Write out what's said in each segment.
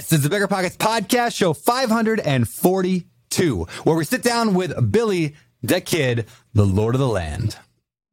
This is the Bigger Pockets Podcast, show 542, where we sit down with Billy the Kid, the Lord of the Land.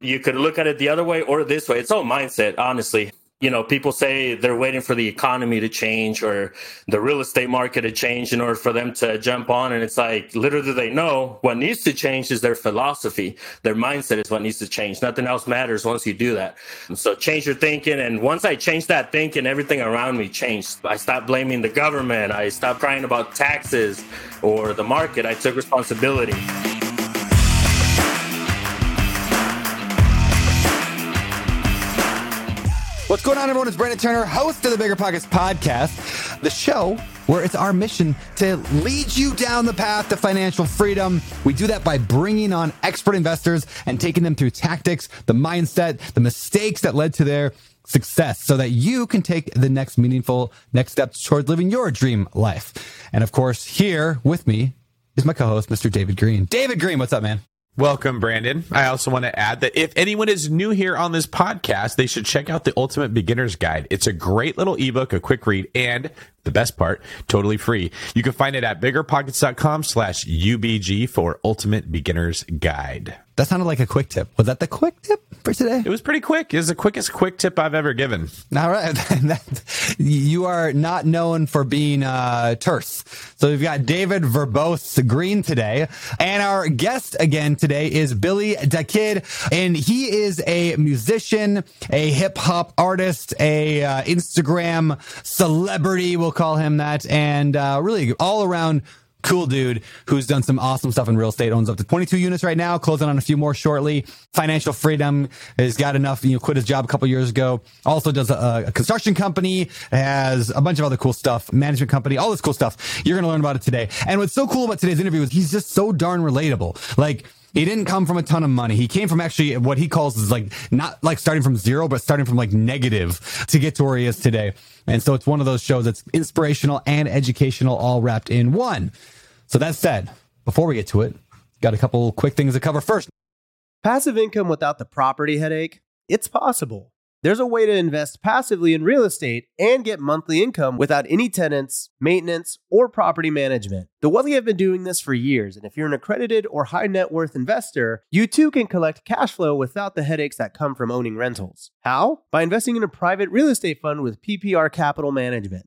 You could look at it the other way or this way. It's all mindset, honestly you know, people say they're waiting for the economy to change or the real estate market to change in order for them to jump on. And it's like, little do they know what needs to change is their philosophy. Their mindset is what needs to change. Nothing else matters once you do that. So change your thinking. And once I changed that thinking, everything around me changed. I stopped blaming the government. I stopped crying about taxes or the market. I took responsibility. What's going on, everyone? It's Brandon Turner, host of the Bigger Pockets podcast, the show where it's our mission to lead you down the path to financial freedom. We do that by bringing on expert investors and taking them through tactics, the mindset, the mistakes that led to their success so that you can take the next meaningful next steps towards living your dream life. And of course, here with me is my co-host, Mr. David Greene. David Greene, what's up, man? Welcome, Brandon. I also want to add that if anyone is new here on this podcast, they should check out the Ultimate Beginner's Guide. It's a great little ebook, a quick read, and the best part, totally free. You can find it at biggerpockets.com slash UBG for Ultimate Beginner's Guide. That sounded like a quick tip. Was that the quick tip for today? It was pretty quick. It was the quickest quick tip I've ever given. All right. you are not known for being uh, terse. So we've got David Verbose Greene today. And our guest again today is Billy Dha Kidd. And he is a musician, a hip hop artist, a uh, Instagram celebrity. We'll call him that. And uh, really all around cool dude who's done some awesome stuff in real estate, owns up to 22 units right now, closing on a few more shortly. Financial freedom has got enough, you know, quit his job a couple years ago. Also does a, a, construction company, has a bunch of other cool stuff, management company, all this cool stuff. You're going to learn about it today. And what's so cool about today's interview is he's just so darn relatable. Like, he didn't come from a ton of money. He came from actually what he calls is like not like starting from zero, but starting from like negative to get to where he is today. And so it's one of those shows that's inspirational and educational all wrapped in one. So that said, before we get to it, got a couple quick things to cover first. Passive income without the property headache? It's possible. There's a way to invest passively in real estate and get monthly income without any tenants, maintenance, or property management. The Wealthy have been doing this for years, and if you're an accredited or high net worth investor, you too can collect cash flow without the headaches that come from owning rentals. How? By investing in a private real estate fund with PPR Capital Management.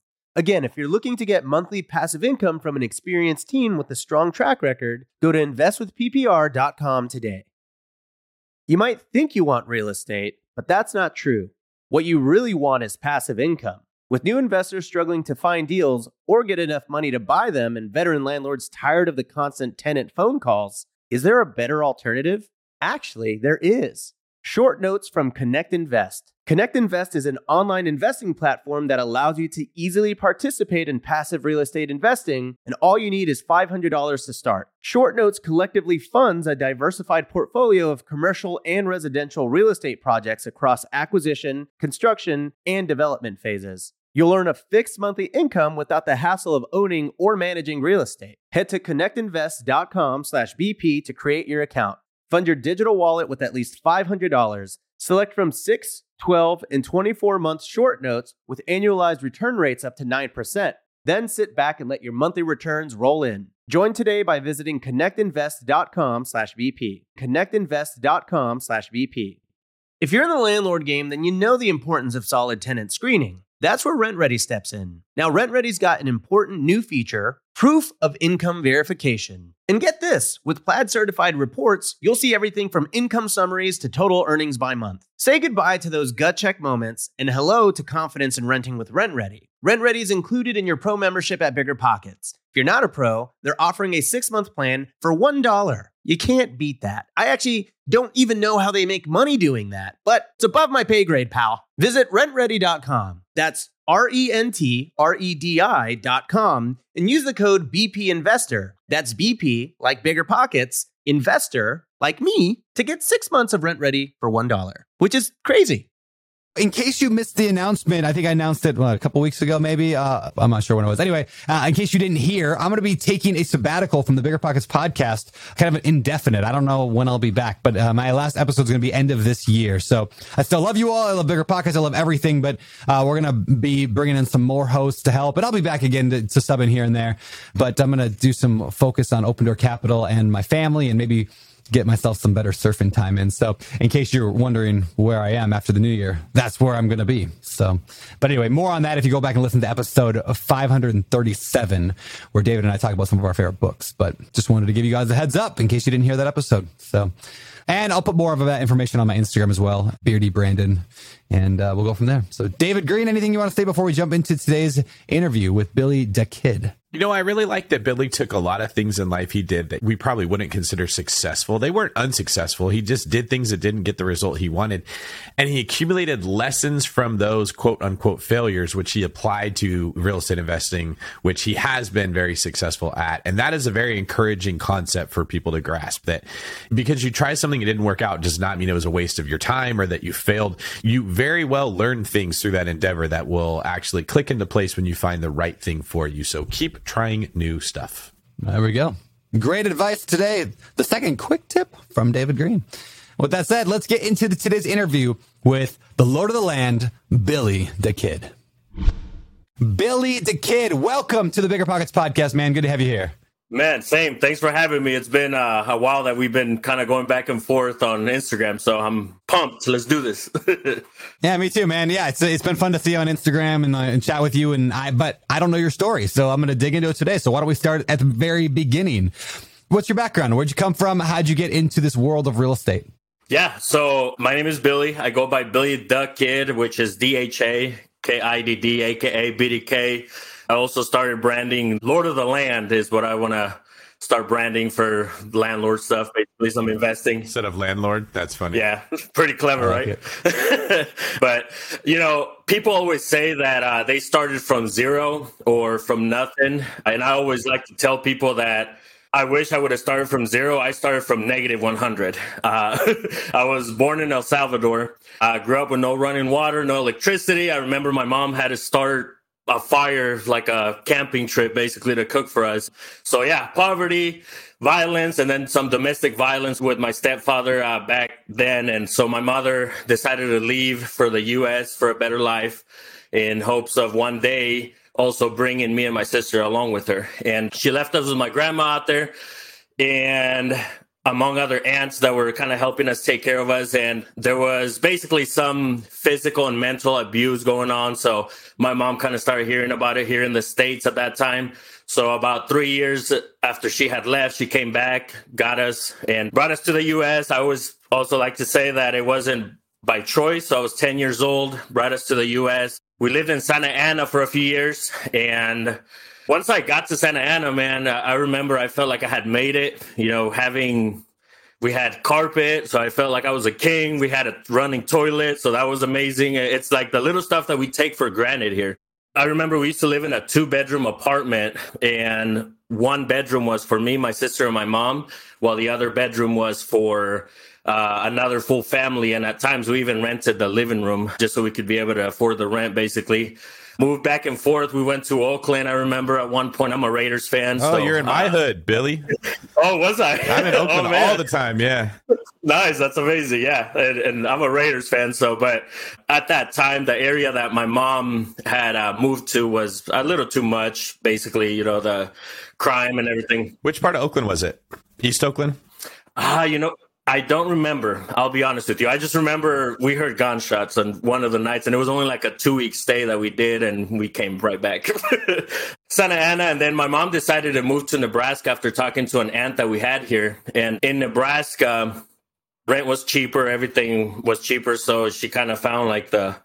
Again, if you're looking to get monthly passive income from an experienced team with a strong track record, go to investwithppr.com today. You might think you want real estate, but that's not true. What you really want is passive income. With new investors struggling to find deals or get enough money to buy them and veteran landlords tired of the constant tenant phone calls, is there a better alternative? Actually, there is. Short notes from Connect Invest. Connect Invest is an online investing platform that allows you to easily participate in passive real estate investing, and all you need is $500 to start. Short Notes collectively funds a diversified portfolio of commercial and residential real estate projects across acquisition, construction, and development phases. You'll earn a fixed monthly income without the hassle of owning or managing real estate. Head to connectinvest.com/bp to create your account. Fund your digital wallet with at least $500. Select from 6, 12, and 24 month short notes with annualized return rates up to 9%. Then sit back and let your monthly returns roll in. Join today by visiting connectinvest.com slash BP. Connectinvest.com slash BP. If you're in the landlord game, then you know the importance of solid tenant screening. That's where RentRedi steps in. Now, RentRedi's got an important new feature proof of income verification. And get this with Plaid certified reports, you'll see everything from income summaries to total earnings by month. Say goodbye to those gut check moments and hello to confidence in renting with RentRedi. Rent Ready is included in your pro membership at Bigger Pockets. If you're not a pro, they're offering a six month plan for $1. You can't beat that. I actually don't even know how they make money doing that, but it's above my pay grade, pal. Visit rentredi.com. That's R E N T R E D I dot com and use the code BP Investor. That's BP, like bigger pockets, investor, like me, to get six months of RentRedi for $1, which is crazy. In case you missed the announcement, I think I announced it what, a couple weeks ago, maybe. Uh, I'm not sure when it was. Anyway, uh, in case you didn't hear, I'm going to be taking a sabbatical from the Bigger Pockets podcast, kind of an indefinite. I don't know when I'll be back, but uh, my last episode is going to be end of this year. So I still love you all. I love Bigger Pockets. I love everything, but uh, we're going to be bringing in some more hosts to help, and I'll be back again to, to sub in here and there. But I'm going to do some focus on Open Door Capital and my family, and maybe get myself some better surfing time in. So, in case you're wondering where I am after the new year, that's where I'm going to be. So, but anyway, more on that if you go back and listen to episode 537, where David and I talk about some of our favorite books. But just wanted to give you guys a heads up in case you didn't hear that episode. So, and I'll put more of that information on my Instagram as well, Beardy Brandon, and uh, we'll go from there. So, David Greene, anything you want to say before we jump into today's interview with Billy the Kid? You know, I really like that Billy took a lot of things in life he did that we probably wouldn't consider successful. They weren't unsuccessful. He just did things that didn't get the result he wanted. And he accumulated lessons from those quote unquote failures, which he applied to real estate investing, which he has been very successful at. And that is a very encouraging concept for people to grasp that because you try something that didn't work out does not mean it was a waste of your time or that you failed. You very well learn things through that endeavor that will actually click into place when you find the right thing for you. So keep trying new stuff. There we go. Great advice today. The second quick tip from David Greene. With that said, let's get into the, today's interview with the Lord of the Land, Billy the Kid. Billy the Kid, welcome to the Bigger Pockets podcast, man. Good to have you here. Man, same. Thanks for having me. It's been uh, a while that we've been kind of going back and forth on Instagram, so I'm pumped. Let's do this. yeah, me too, man. Yeah, it's it's been fun to see you on Instagram and, uh, and chat with you. And I, but I don't know your story, so I'm going to dig into it today. So why don't we start at the very beginning? What's your background? Where'd you come from? How'd you get into this world of real estate? Yeah, so my name is Billy. I go by Billy the Kid, which is D H A K I D D, aka BDK. I also started branding Lord of the Land is what I want to start branding for landlord stuff, basically some investing. Instead of landlord, that's funny. Yeah, pretty clever, like right? but, you know, people always say that uh, they started from zero or from nothing. And I always like to tell people that I wish I would have started from zero. I started from negative 100. Uh, I was born in El Salvador. I grew up with no running water, no electricity. I remember my mom had to start a fire, like a camping trip, basically to cook for us. So yeah, poverty, violence, and then some domestic violence with my stepfather uh, back then. And so my mother decided to leave for the U.S. for a better life, in hopes of one day also bringing me and my sister along with her. And she left us with my grandma out there, and among other aunts that were kind of helping us take care of us. And there was basically some physical and mental abuse going on. So my mom kind of started hearing about it here in the States at that time. So about three years after she had left, she came back, got us, and brought us to the U.S. I always also like to say that it wasn't by choice. So I was 10 years old, brought us to the U.S. We lived in Santa Ana for a few years, and once I got to Santa Ana, man, I remember I felt like I had made it. You know, having we had carpet, so I felt like I was a king. We had a running toilet, so that was amazing. It's like the little stuff that we take for granted here. I remember we used to live in a two bedroom apartment, and one bedroom was for me, my sister, and my mom, while the other bedroom was for uh, another full family. And at times we even rented the living room just so we could be able to afford the rent, basically moved back and forth. We went to Oakland. I remember at one point. I'm a Raiders fan. Oh, so, you're in my uh, hood, Billy. Oh, was I? I'm in Oakland oh, all the time. Yeah. Nice. That's amazing. Yeah. And, and, I'm a Raiders fan. So, but at that time, the area that my mom had uh, moved to was a little too much. Basically, you know, the crime and everything. Which part of Oakland was it? East Oakland? Ah, uh, you know, I don't remember. I'll be honest with you. I just remember we heard gunshots on one of the nights, and it was only like a two week stay that we did, and we came right back. Santa Ana, and then my mom decided to move to Nebraska after talking to an aunt that we had here. And in Nebraska, rent was cheaper, everything was cheaper, so she kind of found like the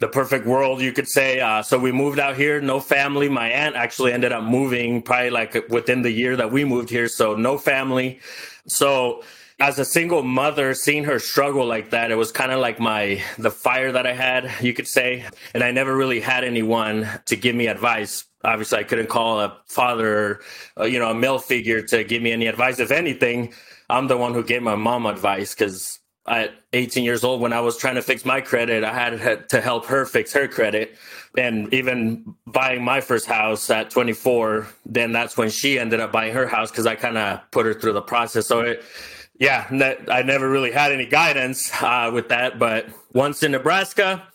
the perfect world, you could say. Uh, so we moved out here, no family. My aunt actually ended up moving probably like within the year that we moved here, so no family. So as a single mother, seeing her struggle like that, it was kind of like my the fire that I had, you could say. And I never really had anyone to give me advice. Obviously, I couldn't call a father, uh, you know, a male figure to give me any advice. If anything, I'm the one who gave my mom advice because at 18 years old, when I was trying to fix my credit, I had to help her fix her credit. And even buying my first house at 24, then that's when she ended up buying her house because I kind of put her through the process. So it, yeah, I never really had any guidance uh, with that. But once in Nebraska,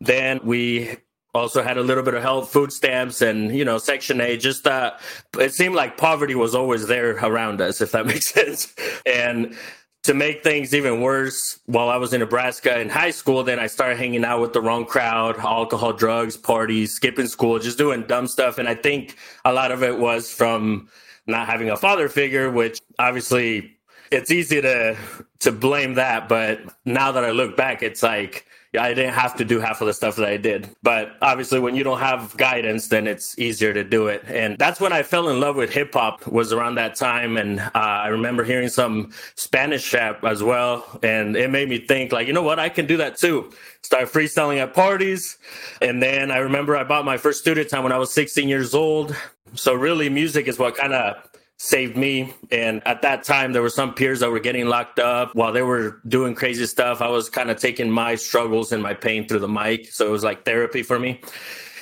then we also had a little bit of help, food stamps and, you know, Section 8. Just uh, it seemed like poverty was always there around us, if that makes sense. And to make things even worse, while I was in Nebraska in high school, then I started hanging out with the wrong crowd, alcohol, drugs, parties, skipping school, just doing dumb stuff. And I think a lot of it was from not having a father figure, which obviously it's easy to to blame that, but now that I look back, it's like I didn't have to do half of the stuff that I did. But obviously, when you don't have guidance, then it's easier to do it. And that's when I fell in love with hip hop. Was around that time, and uh, I remember hearing some Spanish rap as well, and it made me think, like, you know what, I can do that too. Start freestyling at parties, and then I remember I bought my first studio time when I was 16 years old. So really, music is what kind of saved me. And at that time, there were some peers that were getting locked up while they were doing crazy stuff. I was kind of taking my struggles and my pain through the mic. So it was like therapy for me.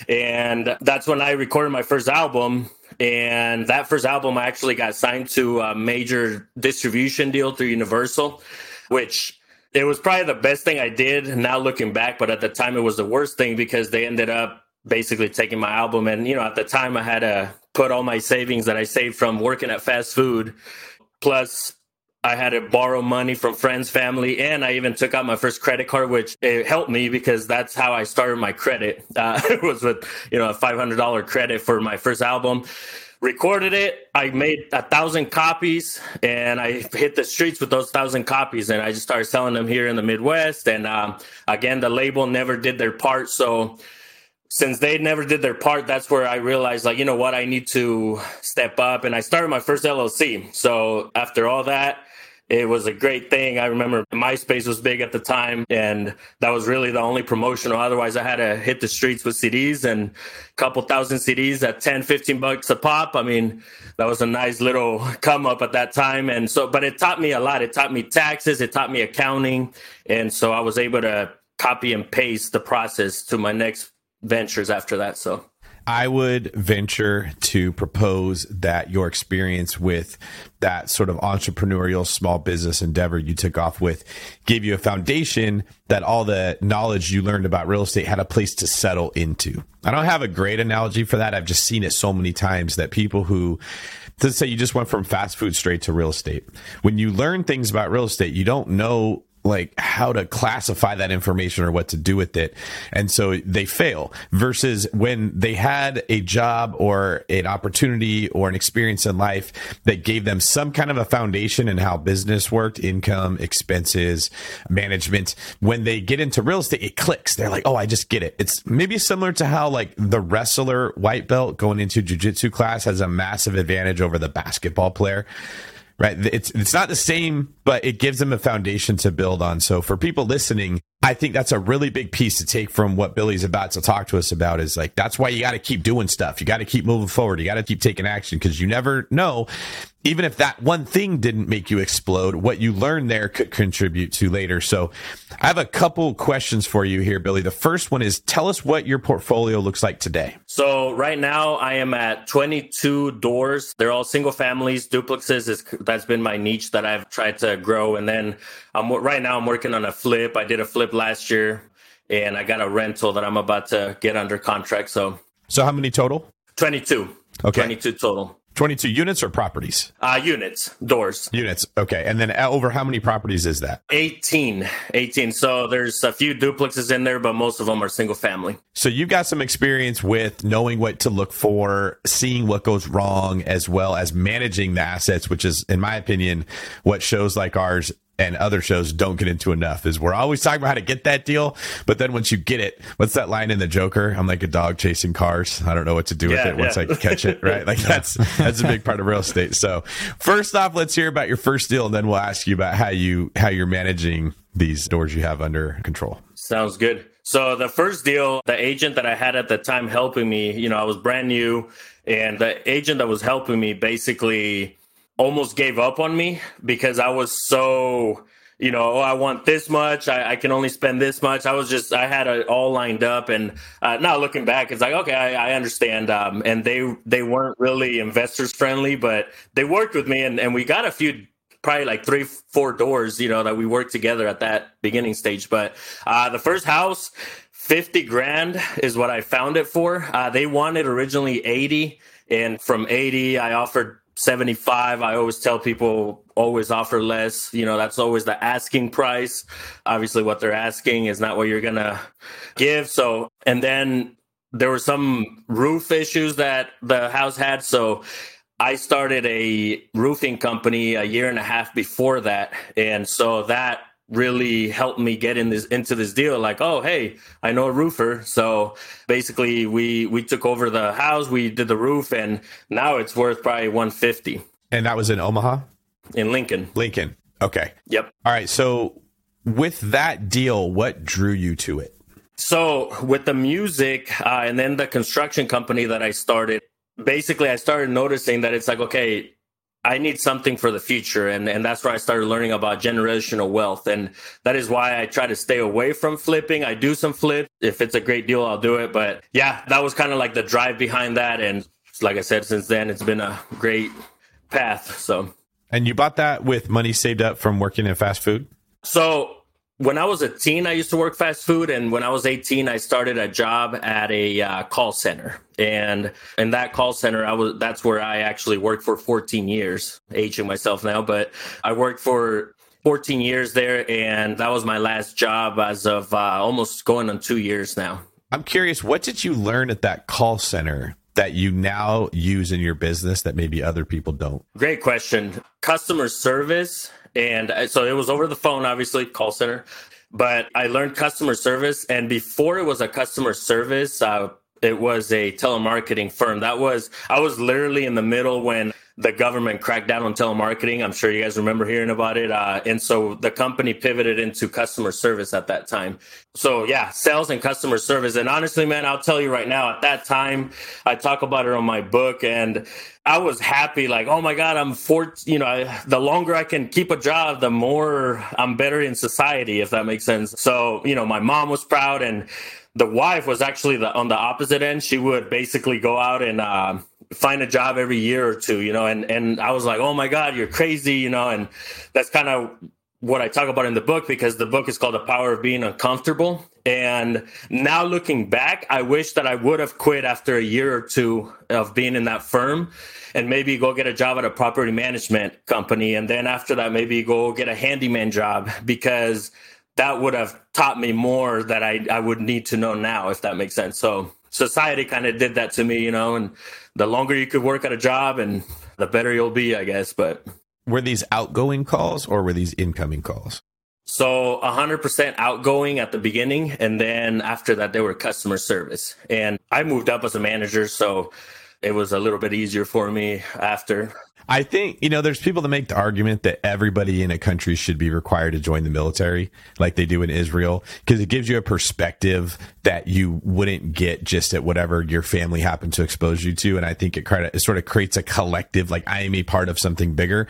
And that's when I recorded my first album. And that first album, I actually got signed to a major distribution deal through Universal, which it was probably the best thing I did now looking back. But at the time, it was the worst thing because they ended up basically taking my album. And, you know, at the time, I had a put all my savings that I saved from working at fast food, plus I had to borrow money from friends, family, and I even took out my first credit card, which it helped me because that's how I started my credit. Uh, it was with you know a five hundred dollar credit for my first album. Recorded it. I made a thousand copies, and I hit the streets with those thousand copies, and I just started selling them here in the Midwest. And um, again, the label never did their part, so since they never did their part, that's where I realized, like, you know what, I need to step up. And I started my first LLC. So after all that, it was a great thing. I remember MySpace was big at the time, and that was really the only promotional. Otherwise, I had to hit the streets with CDs and a couple thousand CDs at 10, 15 bucks a pop. I mean, that was a nice little come up at that time. And so, but it taught me a lot. It taught me taxes, it taught me accounting. And so I was able to copy and paste the process to my next ventures after that. So I would venture to propose that your experience with that sort of entrepreneurial small business endeavor you took off with gave you a foundation that all the knowledge you learned about real estate had a place to settle into. I don't have a great analogy for that. I've just seen it so many times that people who let's say you just went from fast food straight to real estate. When you learn things about real estate, you don't know like how to classify that information or what to do with it. And so they fail versus when they had a job or an opportunity or an experience in life that gave them some kind of a foundation in how business worked, income, expenses, management. When they get into real estate, it clicks. They're like, Oh, I just get it. It's maybe similar to how like the wrestler white belt going into jujitsu class has a massive advantage over the basketball player right? It's it's not the same, but it gives them a foundation to build on. So for people listening, I think that's a really big piece to take from what Billy's about to talk to us about is like, that's why you got to keep doing stuff. You got to keep moving forward. You got to keep taking action because you never know. Even if that one thing didn't make you explode, what you learned there could contribute to later. So I have a couple questions for you here, Billy. The first one is tell us what your portfolio looks like today. So right now I am at 22 doors. They're all single families, duplexes. that's been my niche that I've tried to grow. And then I'm right now I'm working on a flip. I did a flip last year, and I got a rental that I'm about to get under contract. So, so how many total? Twenty two. Okay, twenty two total. 22 units or properties? Uh, units, doors. Units. Okay. And then uh, over how many properties is that? 18. 18. So there's a few duplexes in there, but most of them are single family. So you've got some experience with knowing what to look for, seeing what goes wrong, as well as managing the assets, which is, in my opinion, what shows like ours and other shows don't get into enough is we're always talking about how to get that deal, but then once you get it, what's that line in the Joker? I'm like a dog chasing cars. I don't know what to do with Yeah, it once yeah. I catch it, right? Like that's that's a big part of real estate. So first off, let's hear about your first deal, and then we'll ask you about how you how you're managing these doors you have under control. Sounds good. So the first deal, the agent that I had at the time helping me, you know, I was brand new, and the agent that was helping me basically almost gave up on me because I was so, you know, oh, I want this much, I, I can only spend this much. I was just, I had it all lined up, and uh, now looking back, it's like, okay, I, I understand. Um, and they they weren't really investors friendly, but they worked with me, and and we got a few probably like three, four doors, you know, that we worked together at that beginning stage. But uh, the first house, 50 grand is what I found it for. Uh, they wanted originally 80. And from 80, I offered 75. I always tell people always offer less. You know, that's always the asking price. Obviously, what they're asking is not what you're to give. So, and then there were some roof issues that the house had. So, I started a roofing company a year and a half before that, and so that really helped me get in this into this deal. Like, oh, hey, I know a roofer, so basically we we took over the house, we did the roof, and now it's worth probably one fifty And that was in Omaha, in Lincoln. Lincoln. Okay. Yep. All right. So with that deal, what drew you to it? So with the music uh, and then the construction company that I started, basically I started noticing that it's like, okay, I need something for the future. And, and that's where I started learning about generational wealth. And that is why I try to stay away from flipping. I do some flip. If it's a great deal, I'll do it. But yeah, that was kind of like the drive behind that. And like I said, since then, it's been a great path. So. And you bought that with money saved up from working in fast food? So when I was a teen, I used to work fast food, and when I was 18, I started a job at a uh, call center. And in that call center, I was that's where I actually worked for 14 years, aging myself now, but I worked for 14 years there, and that was my last job as of uh, almost going on two years now. I'm curious, what did you learn at that call center that you now use in your business that maybe other people don't? Great question. Customer service. And so it was over the phone, obviously, call center. But I learned customer service. And before it was a customer service, uh, it was a telemarketing firm. That was, I was literally in the middle when the government cracked down on telemarketing. I'm sure you guys remember hearing about it. Uh, and so the company pivoted into customer service at that time. So yeah, sales and customer service. And honestly, man, I'll tell you right now, at that time, I talk about it on my book and I was happy, like, oh my God, I'm four, you know, I, the longer I can keep a job, the more I'm better in society, if that makes sense. So, you know, my mom was proud and the wife was actually the, on the opposite end. She would basically go out and, uh, find a job every year or two, you know, and, and I was like, oh my God, you're crazy, you know, and that's kind of what I talk about in the book because the book is called The Power of Being Uncomfortable. And now looking back, I wish that I would have quit after a year or two of being in that firm and maybe go get a job at a property management company. And then after that, maybe go get a handyman job because that would have taught me more that I, I would need to know now, if that makes sense. So society kind of did that to me, you know, and the longer you could work at a job and the better you'll be, I guess. But Were these outgoing calls or were these incoming calls? so 100% outgoing at the beginning. And then after that, they were customer service. And I moved up as a manager. So it was a little bit easier for me after. I think, you know, there's people that make the argument that everybody in a country should be required to join the military like they do in Israel because it gives you a perspective that you wouldn't get just at whatever your family happened to expose you to. And I think it, kind of, it sort of creates a collective, like I am a part of something bigger.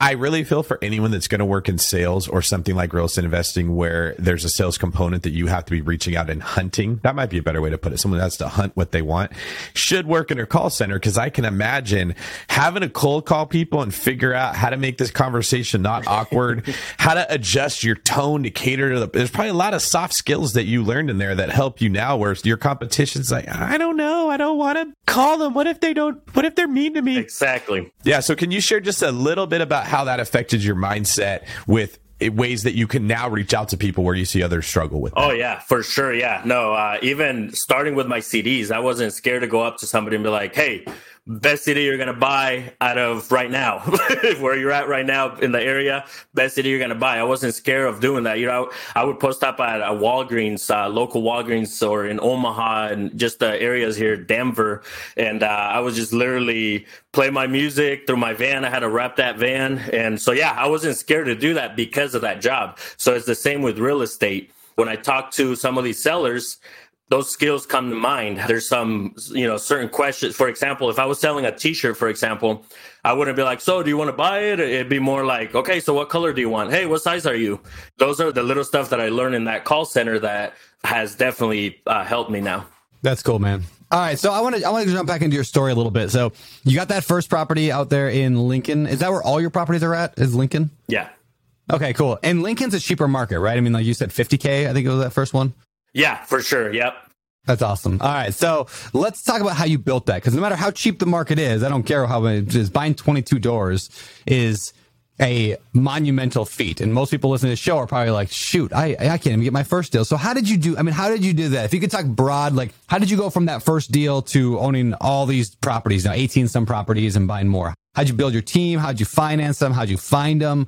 I really feel for anyone that's going to work in sales or something like real estate investing where there's a sales component that you have to be reaching out and hunting. That might be a better way to put it. Someone that has to hunt what they want should work in a call center because I can imagine having to cold call people and figure out how to make this conversation not awkward, how to adjust your tone to cater to the. There's probably a lot of soft skills that you learned in there that help you now, where your competition's like, I don't know, I don't want to call them. What if they don't? What if they're mean to me? Exactly. Yeah. So can you share just a little bit about how that affected your mindset with ways that you can now reach out to people where you see others struggle with? Oh yeah, for sure. Yeah. No, uh, even starting with my CDs, I wasn't scared to go up to somebody and be like, "Hey, best city you're going to buy out of right now, where you're at right now in the area, best city you're going to buy. I wasn't scared of doing that. You know, I would post up at a Walgreens, uh, local Walgreens or in Omaha and just the areas here, Denver. And uh, I was just literally play my music through my van. I had to wrap that van. And so, yeah, I wasn't scared to do that because of that job. So it's the same with real estate. When I talk to some of these sellers, those skills come to mind. There's some, you know, certain questions. For example, if I was selling a t-shirt, for example, I wouldn't be like, so do you want to buy it? It'd be more like, okay, so what color do you want? Hey, what size are you? Those are the little stuff that I learned in that call center that has definitely uh, helped me now. That's cool, man. All right, so I want to I want to jump back into your story a little bit. So you got that first property out there in Lincoln. Is that where all your properties are at? Is Lincoln? Yeah. Okay, cool. And Lincoln's a cheaper market, right? I mean, like you said, 50k. I think it was that first one. Yeah, for sure. Yep. That's awesome. All right. So let's talk about how you built that. Cause no matter how cheap the market is, I don't care how it is buying 22 doors is a monumental feat. And most people listening to the show are probably like, shoot, I, I can't even get my first deal. So how did you do? I mean, how did you do that? If you could talk broad, like how did you go from that first deal to owning all these properties now, 18 some properties and buying more? How'd you build your team? How'd you finance them? How'd you find them?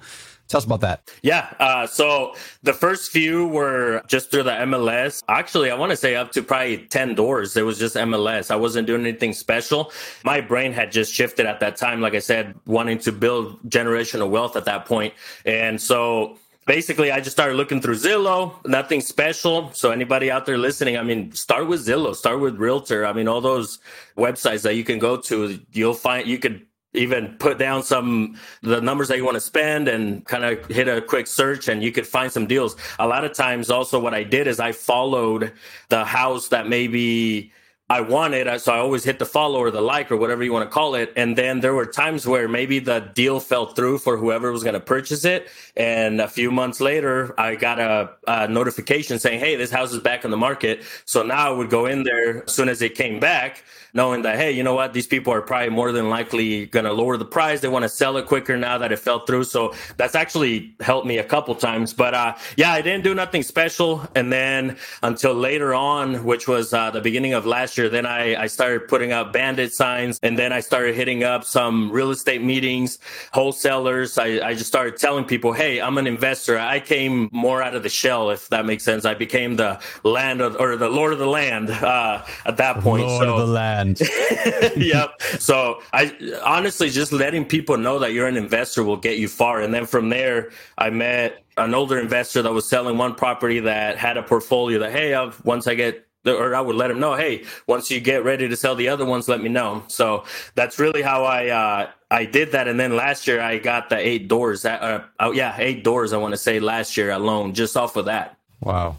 Tell us about that. Yeah. Uh, so the first few were just through the MLS. Actually, I want to say up to probably 10 doors. It was just MLS. I wasn't doing anything special. My brain had just shifted at that time. Like I said, wanting to build generational wealth at that point. And so basically I just started looking through Zillow, nothing special. So anybody out there listening, I mean, start with Zillow, start with Realtor. I mean, all those websites that you can go to, you'll find you could even put down some the numbers that you want to spend and kind of hit a quick search and you could find some deals a lot of times also what i did is i followed the house that maybe I wanted, so I always hit the follow or the like or whatever you want to call it. And then there were times where maybe the deal fell through for whoever was going to purchase it. And a few months later, I got a, a, notification saying, Hey, this house is back on the market. So now I would go in there as soon as it came back knowing that, hey, you know what? These people are probably more than likely going to lower the price. They want to sell it quicker now that it fell through. So that's actually helped me a couple times. But uh, yeah, I didn't do nothing special. And then until later on, which was uh, the beginning of last year, then I, I started putting up bandit signs. And then I started hitting up some real estate meetings, wholesalers. I, I just started telling people, hey, I'm an investor. I came more out of the shell, if that makes sense. I became the land of, or the lord of the land uh, at that point. Lord so, of the land. yep. So I honestly just letting people know that you're an investor will get you far. And then from there, I met an older investor that was selling one property that had a portfolio that, hey, I've, once I get or I would let him know, hey, once you get ready to sell the other ones, let me know. So that's really how I uh, I did that. And then last year I got the eight doors. That, uh, oh yeah, eight doors. I want to say last year alone, just off of that. Wow.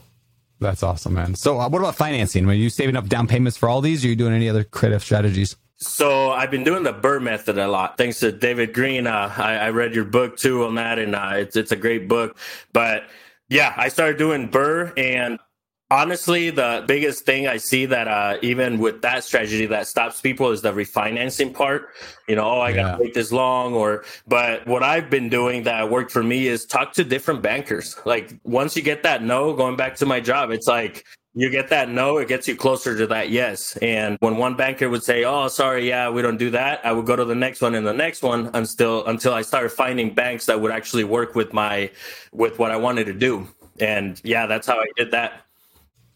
That's awesome, man. So, uh, what about financing? Are you saving up down payments for all these? Or are you doing any other creative strategies? So I've been doing the BRRRR method a lot. Thanks to David Greene. Uh, I, I, read your book too on that, and uh, it's it's a great book. But yeah, I started doing BRRRR, and Honestly, the biggest thing I see that uh, even with that strategy that stops people is the refinancing part. You know, oh, I yeah. got to wait this long, or but what I've been doing that worked for me is talk to different bankers. Like once you get that no, going back to my job, it's like you get that no, it gets you closer to that yes. And when one banker would say, "Oh, sorry, yeah, we don't do that," I would go to the next one and the next one until until I started finding banks that would actually work with my with what I wanted to do. And yeah, that's how I did that.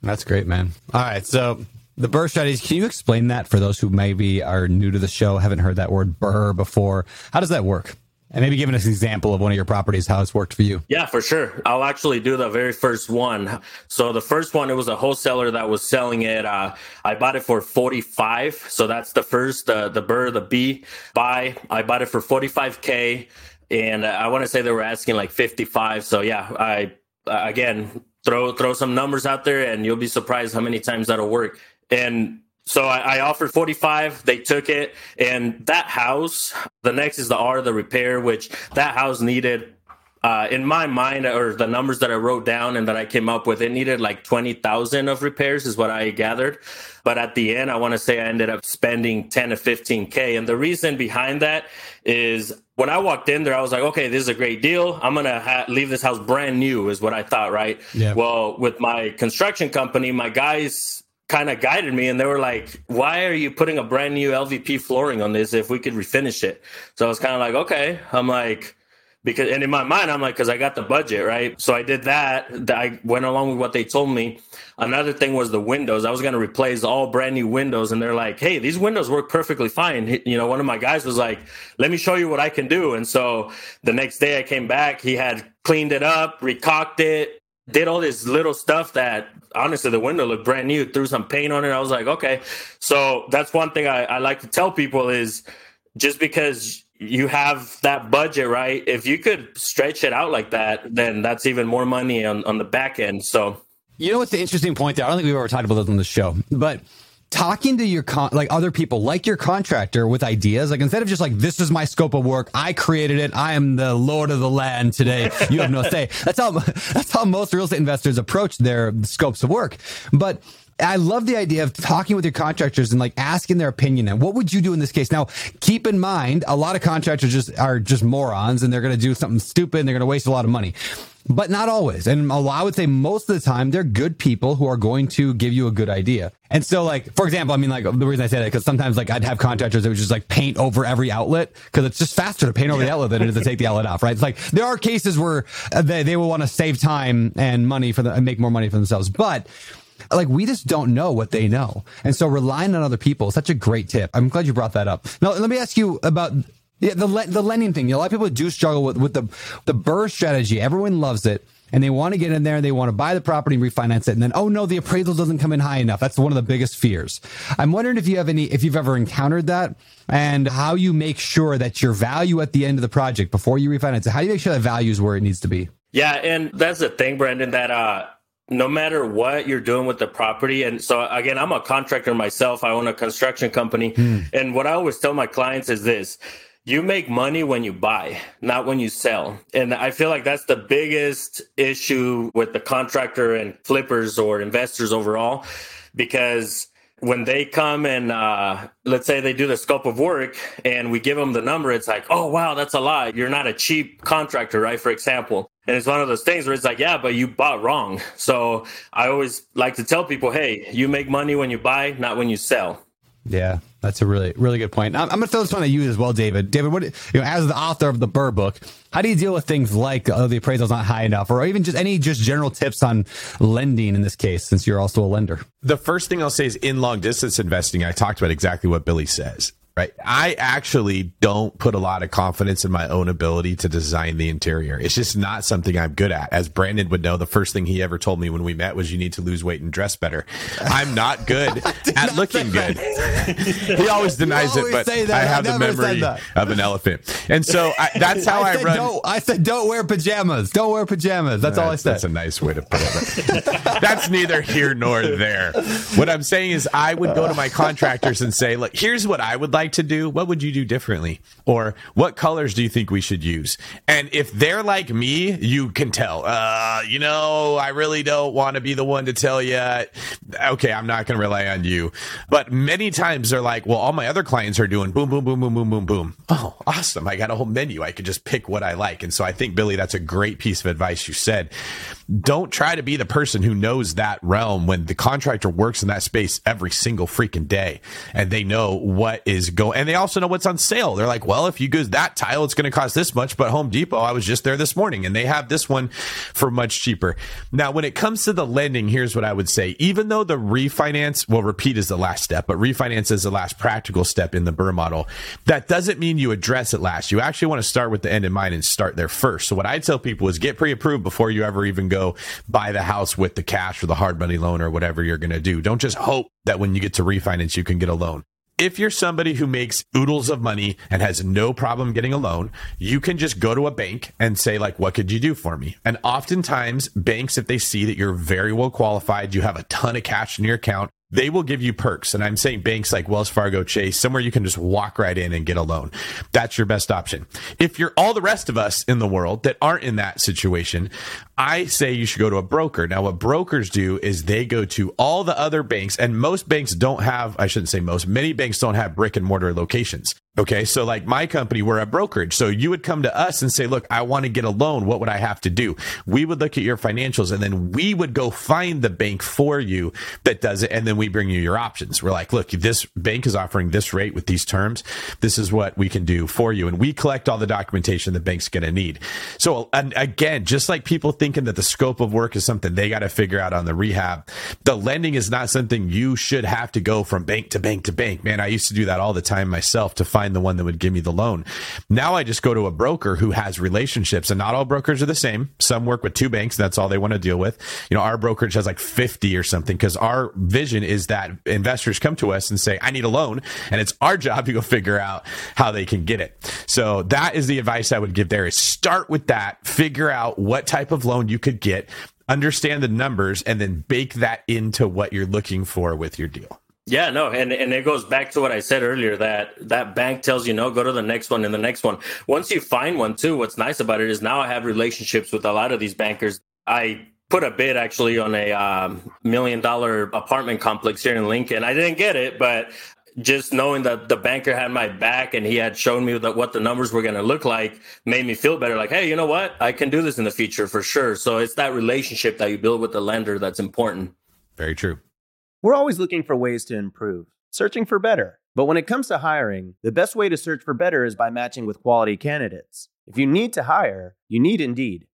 That's great, man. All right. So the BRRRR strategies, can you explain that for those who maybe are new to the show, haven't heard that word BRRRR before? How does that work? And maybe giving us an example of one of your properties, how it's worked for you. Yeah, for sure. I'll actually do the very first one. So the first one, it was a wholesaler that was selling it. Uh, I bought it for 45. So that's the first, uh, the BRRRR, the B buy. I bought it for 45K. And I want to say they were asking like 55. So yeah, I, again, throw throw some numbers out there and you'll be surprised how many times that'll work. And so I, I, offered 45 they took it. And that house the next is the r the repair which that house needed uh, in my mind or the numbers that i wrote down and that i came up with it needed like 20000 of repairs is what i gathered. But at the end i want to say i ended up spending 10 to 15k and the reason behind that is when I walked in there, I was like, okay, this is a great deal. I'm gonna ha- leave this house brand new, is what I thought, right? Yeah. Well, with my construction company, my guys kind of guided me and they were like, why are you putting a brand new LVP flooring on this if we could refinish it? So I was kind of like, okay. I'm like, because, and in my mind, I'm like, cause I got the budget, right? So I did that. I went along with what they told me. Another thing was the windows. I was going to replace all brand new windows and they're like, Hey, these windows work perfectly fine. You know, one of my guys was like, let me show you what I can do. And so the next day I came back, he had cleaned it up, recaulked it, did all this little stuff that honestly the window looked brand new threw some paint on it i was like okay so that's one thing I, I, like to tell people is just because you have that budget right? If you could stretch it out like that then that's even more money on, on the back end. So you know what's the interesting point there? I don't think we've ever talked about this on the show but talking to your con- like other people like your contractor with ideas like instead of just like this is my scope of work i created it i am the lord of the land today you have no say. That's how that's how most real estate investors approach their scopes of work. But I love the idea of talking with your contractors and like asking their opinion. And what would you do in this case? Now, keep in mind, a lot of contractors just are just morons and they're going to do something stupid and they're going to waste a lot of money but not always. And I would say most of the time, they're good people who are going to give you a good idea. And so, like, for example, I mean, like, the reason I say that, because sometimes, like, I'd have contractors that would just, like, paint over every outlet, because it's just faster to paint over yeah. the outlet than it is to take the outlet off, right? It's like, there are cases where uh, they, they will want to save time and money for the, and make more money for themselves. But, like we just don't know what they know. And so relying on other people is such a great tip. I'm glad you brought that up. Now, let me ask you about yeah, the the lending thing. A lot of people do struggle with with the the BRRRR strategy. Everyone loves it, and they want to get in there. And they want to buy the property and refinance it, and then oh no, the appraisal doesn't come in high enough. That's one of the biggest fears. I'm wondering if you have any, if you've ever encountered that, and how you make sure that your value at the end of the project before you refinance it. How do you make sure that value is where it needs to be? Yeah, and that's the thing, Brandon. That uh, no matter what you're doing with the property and so again i'm a contractor myself i own a construction company mm. and what i always tell my clients is this you make money when you buy, not when you sell. And I feel like that's the biggest issue with the contractor and flippers or investors overall, because when they come and uh, let's say they do the scope of work and we give them the number, it's like, oh, wow, that's a lot. You're not a cheap contractor, right? For example. And it's one of those things where it's like, yeah, but you bought wrong. So I always like to tell people, hey, you make money when you buy, not when you sell. Yeah, that's a really, really good point. I'm, I'm going to throw this one at you as well, David. David, what, you know, as the author of the BRRRR book, how do you deal with things like uh, the appraisal's not high enough, or even just any just general tips on lending in this case, since you're also a lender? The first thing I'll say is in long distance investing, I talked about exactly what Billy says right? I actually don't put a lot of confidence in my own ability to design the interior. It's just not something I'm good at. As Brandon would know, the first thing he ever told me when we met was you need to lose weight and dress better. I'm not good at looking good. he always denies always it, but I have I the memory of an elephant. And so I, that's how I, I run. Don't, I said, don't wear pajamas. Don't wear pajamas. That's, that's all I said. That's a nice way to put it. that's neither here nor there. What I'm saying is I would go to my contractors and say, look, here's what I would like like to do? What would you do differently? Or what colors do you think we should use? And if they're like me, you can tell, uh, you know, I really don't want to be the one to tell you, okay, I'm not going to rely on you. But many times they're like, well, all my other clients are doing boom, boom, boom, boom, boom, boom, boom. Oh, awesome. I got a whole menu. I could just pick what I like. And so I think, Billy, that's a great piece of advice you said. Don't try to be the person who knows that realm when the contractor works in that space every single freaking day and they know what is going and they also know what's on sale. They're like, well, if you use that tile, it's going to cost this much. But Home Depot, I was just there this morning and they have this one for much cheaper. Now, when it comes to the lending, here's what I would say. Even though the refinance, well, repeat is the last step, but refinance is the last practical step in the BRRRR model. That doesn't mean you address it last. You actually want to start with the end in mind and start there first. So what I tell people is get pre-approved before you ever even go buy the house with the cash or the hard money loan or whatever you're going to do. Don't just hope that when you get to refinance, you can get a loan if you're somebody who makes oodles of money and has no problem getting a loan, you can just go to a bank and say, like, what could you do for me? And oftentimes, banks, if they see that you're very well qualified, you have a ton of cash in your account, they will give you perks. And I'm saying banks like Wells Fargo, Chase, somewhere you can just walk right in and get a loan. That's your best option. If you're all the rest of us in the world that aren't in that situation, I say you should go to a broker. Now, what brokers do is they go to all the other banks, and most banks don't have, I shouldn't say most, many banks don't have brick and mortar locations. Okay. So like my company, we're a brokerage. So you would come to us and say, look, I want to get a loan. What would I have to do? We would look at your financials and then we would go find the bank for you that does it. And then we bring you your options. We're like, look, this bank is offering this rate with these terms. This is what we can do for you. And we collect all the documentation the bank's going to need. So and again, just like people thinking that the scope of work is something they got to figure out on the rehab, the lending is not something you should have to go from bank to bank to bank. Man, I used to do that all the time myself to find the one that would give me the loan. Now I just go to a broker who has relationships and not all brokers are the same. Some work with two banks. That's all they want to deal with. You know, our brokerage has like 50 or something because our vision is that investors come to us and say, I need a loan. And it's our job to go figure out how they can get it. So that is the advice I would give there is start with that, figure out what type of loan you could get, understand the numbers, and then bake that into what you're looking for with your deal. Yeah, no, and and it goes back to what I said earlier that that bank tells you no, go to the next one and the next one. Once you find one too, what's nice about it is now I have relationships with a lot of these bankers. I put a bid actually on a um, million dollar apartment complex here in Lincoln. I didn't get it, but just knowing that the banker had my back and he had shown me that what the numbers were going to look like made me feel better like hey you know what i can do this in the future for sure so it's that relationship that you build with the lender that's important very true we're always looking for ways to improve, searching for better. But when it comes to hiring, the best way to search for better is by matching with quality candidates. If you need to hire, you need Indeed.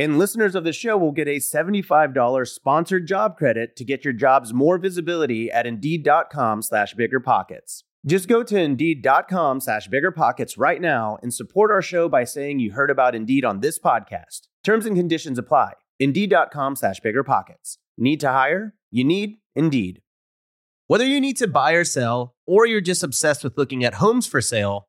And listeners of the show will get a $75 sponsored job credit to get your jobs more visibility at Indeed.com slash BiggerPockets. Just go to Indeed.com slash BiggerPockets right now and support our show by saying you heard about Indeed on this podcast. Terms and conditions apply. Indeed.com slash BiggerPockets. Need to hire? You need Indeed. Whether you need to buy or sell, or you're just obsessed with looking at homes for sale,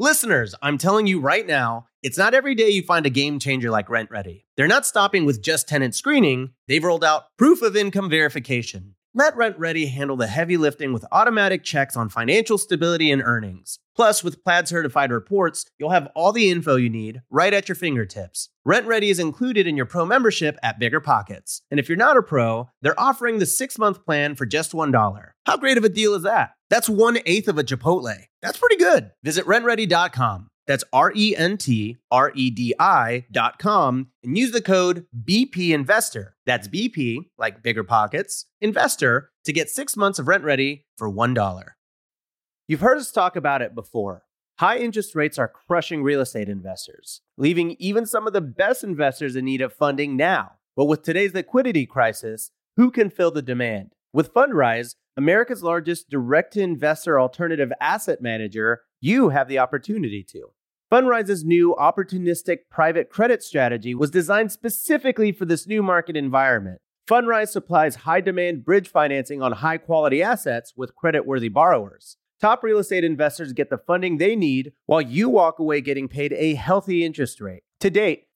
Listeners, I'm telling you right now, it's not every day you find a game changer like RentRedi. They're not stopping with just tenant screening, they've rolled out proof of income verification. Let RentRedi handle the heavy lifting with automatic checks on financial stability and earnings. Plus, with Plaid certified reports, you'll have all the info you need right at your fingertips. RentRedi is included in your pro membership at Bigger Pockets. And if you're not a pro, they're offering the six month plan for just $1. How great of a deal is that? That's one eighth of a Chipotle. That's pretty good. Visit rentredi.com. That's R E N T R E D I dot com and use the code BP Investor. That's BP, like bigger pockets, investor to get six months of RentRedi for $1. You've heard us talk about it before. High interest rates are crushing real estate investors, leaving even some of the best investors in need of funding now. But with today's liquidity crisis, who can fill the demand? With Fundrise, America's largest direct to investor alternative asset manager, you have the opportunity to. Fundrise's new opportunistic private credit strategy was designed specifically for this new market environment. Fundrise supplies high demand bridge financing on high quality assets with credit worthy borrowers. top real estate investors get the funding they need while you walk away getting paid a healthy interest rate. To date,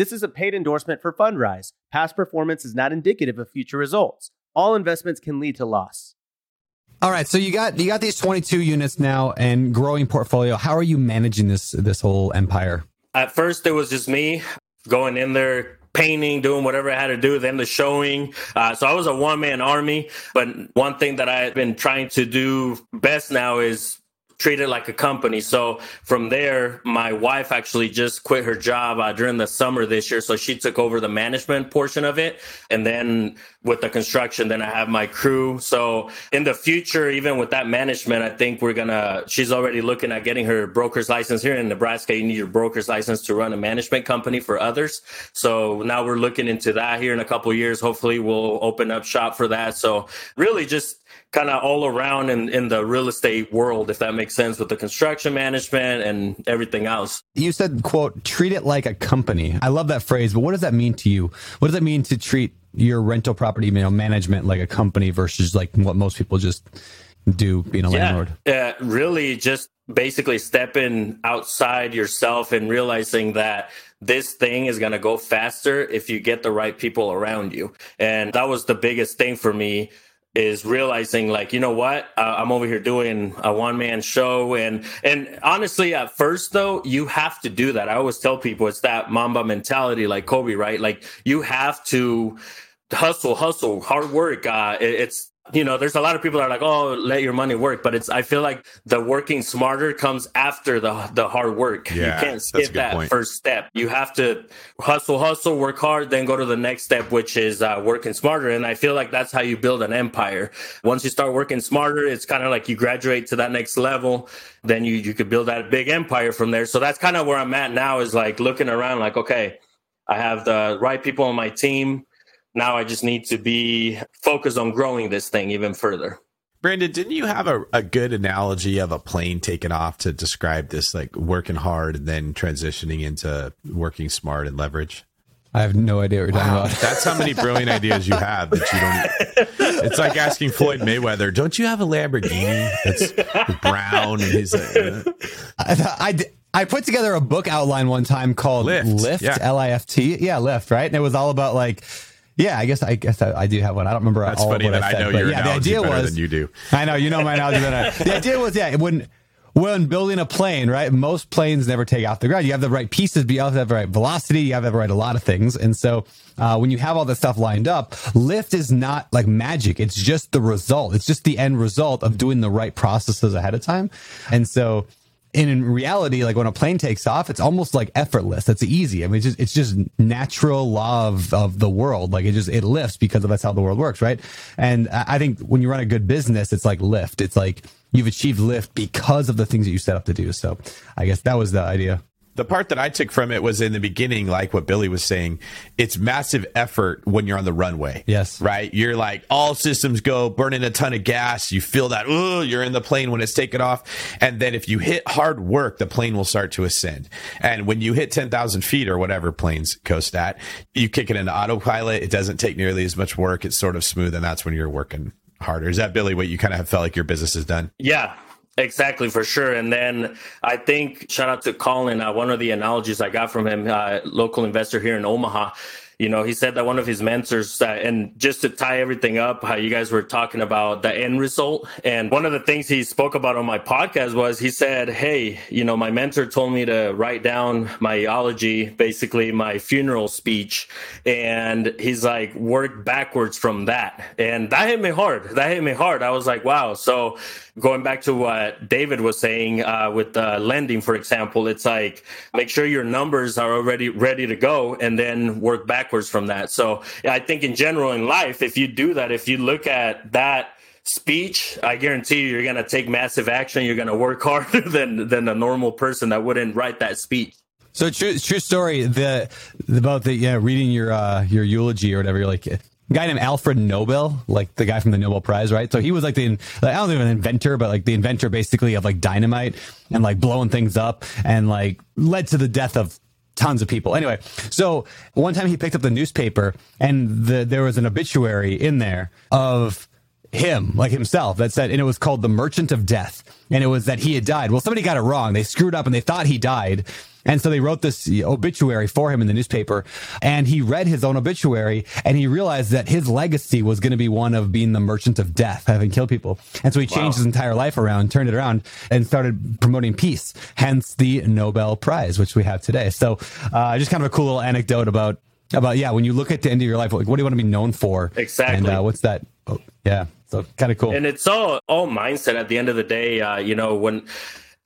This is a paid endorsement for Fundrise. Past performance is not indicative of future results. All investments can lead to loss. All right, so you got you got these 22 units now and growing portfolio. How are you managing this this whole empire? At first, it was just me going in there, painting, doing whatever I had to do, then the showing. Uh, so I was a one man army. But one thing that I've been trying to do best now is treat it like a company. So from there, my wife actually just quit her job uh, during the summer this year. So she took over the management portion of it. And then with the construction, then I have my crew. So in the future, even with that management, I think we're going to, she's already looking at getting her broker's license here in Nebraska. You need your broker's license to run a management company for others. So now we're looking into that here in a couple years. Hopefully we'll open up shop for that. So really just kind of all around in, in the real estate world, if that makes sense, with the construction management and everything else. You said, quote, treat it like a company. I love that phrase, but what does that mean to you? What does it mean to treat your rental property you know, management like a company versus like what most people just do being a yeah, landlord? Yeah, really just basically stepping outside yourself and realizing that this thing is going to go faster if you get the right people around you. And that was the biggest thing for me is realizing like you know what? Uh, i'm over here doing a one man show. And and honestly at first though you have to do that. I always tell people it's that mamba mentality like kobe right? Like you have to hustle hustle hard work. Uh, it, it's you know, there's a lot of people that are like, "Oh, let your money work," but it's. I feel like the working smarter comes after the the hard work. Yeah, you can't skip that point. first step. You have to hustle, hustle, work hard, then go to the next step, which is uh, working smarter. And I feel like that's how you build an empire. Once you start working smarter, it's kind of like you graduate to that next level. Then you you could build that big empire from there. So that's kind of where I'm at now. Is like looking around, like, okay, I have the right people on my team now I just need to be focused on growing this thing even further. Brandon, didn't you have a, a good analogy of a plane taking off to describe this, like working hard and then transitioning into working smart and leverage? I have no idea what you're talking about. That's how many brilliant ideas you have that you don't. It's like asking Floyd Mayweather, "Don't you have a Lamborghini that's brown?" And he's like, uh, I, I, I put together a book outline one time called Lift, Lift. L I F T. Yeah, Lift, right? And it was all about like, yeah, I guess I guess I, I do have one. I don't remember "That's all funny of what that I said, know but your yeah, the idea better was than you do." I know you know my analogy better. the idea was yeah, when when building a plane, right? Most planes never take off the ground. You have the right pieces, but you have the right velocity. You have the right a lot of things, and so uh, when you have all this stuff lined up, lift is not like magic. It's just the result. It's just the end result of doing the right processes ahead of time, and so. And in reality, like when a plane takes off, it's almost like effortless. It's easy. I mean, it's just, it's just natural law of, of the world. Like it just, it lifts because of that's how the world works. Right. And I I think when you run a good business, it's like lift. It's like you've achieved lift because of the things that you set up to do. So I guess that was the idea. The part that I took from it was in the beginning, like what Billy was saying, it's massive effort when you're on the runway. Yes. Right? You're like all systems go, burning a ton of gas. You feel that, oh, you're in the plane when it's taken off. And then if you hit hard work, the plane will start to ascend. And when you hit 10,000 feet or whatever planes coast at, you kick it into autopilot. It doesn't take nearly as much work. It's sort of smooth. And that's when you're working harder. Is that Billy, what you kind of have felt like your business has done? Yeah, exactly for sure. And then I think shout out to Colin. Uh, one of the analogies I got from him, uh, local investor here in Omaha. You know, he said that one of his mentors, uh, and just to tie everything up, how you guys were talking about the end result. And one of the things he spoke about on my podcast was he said, Hey, you know, my mentor told me to write down my eulogy, basically my funeral speech. And he's like, work backwards from that. And that hit me hard. That hit me hard. I was like, wow. So going back to what David was saying uh, with uh, lending, for example, it's like make sure your numbers are already ready to go and then work backwards from that. So I think in general in life, if you do that, if you look at that speech, I guarantee you, you're going to take massive action. You're going to work harder than than a normal person that wouldn't write that speech. So true, true story. The about the yeah, reading your uh, your eulogy or whatever. You're like a guy named Alfred Nobel, like the guy from the Nobel Prize, right? So he was like the I don't think an inventor, but like the inventor basically of like dynamite and like blowing things up and like led to the death of tons of people. Anyway, so one time he picked up the newspaper and the, there was an obituary in there of him, like himself, that said, and it was called The Merchant of Death. And it was that he had died. Well, somebody got it wrong. They screwed up and they thought he died. And so they wrote this obituary for him in the newspaper. And he read his own obituary and he realized that his legacy was going to be one of being the merchant of death, having killed people. And so he changed wow. his entire life around, turned it around, and started promoting peace. Hence the Nobel Prize, which we have today. So uh, just kind of a cool little anecdote about about yeah when you look at the end of your life like what do you want to be known for exactly and uh, what's that oh, yeah so kind of cool and it's all all mindset at the end of the day uh, you know when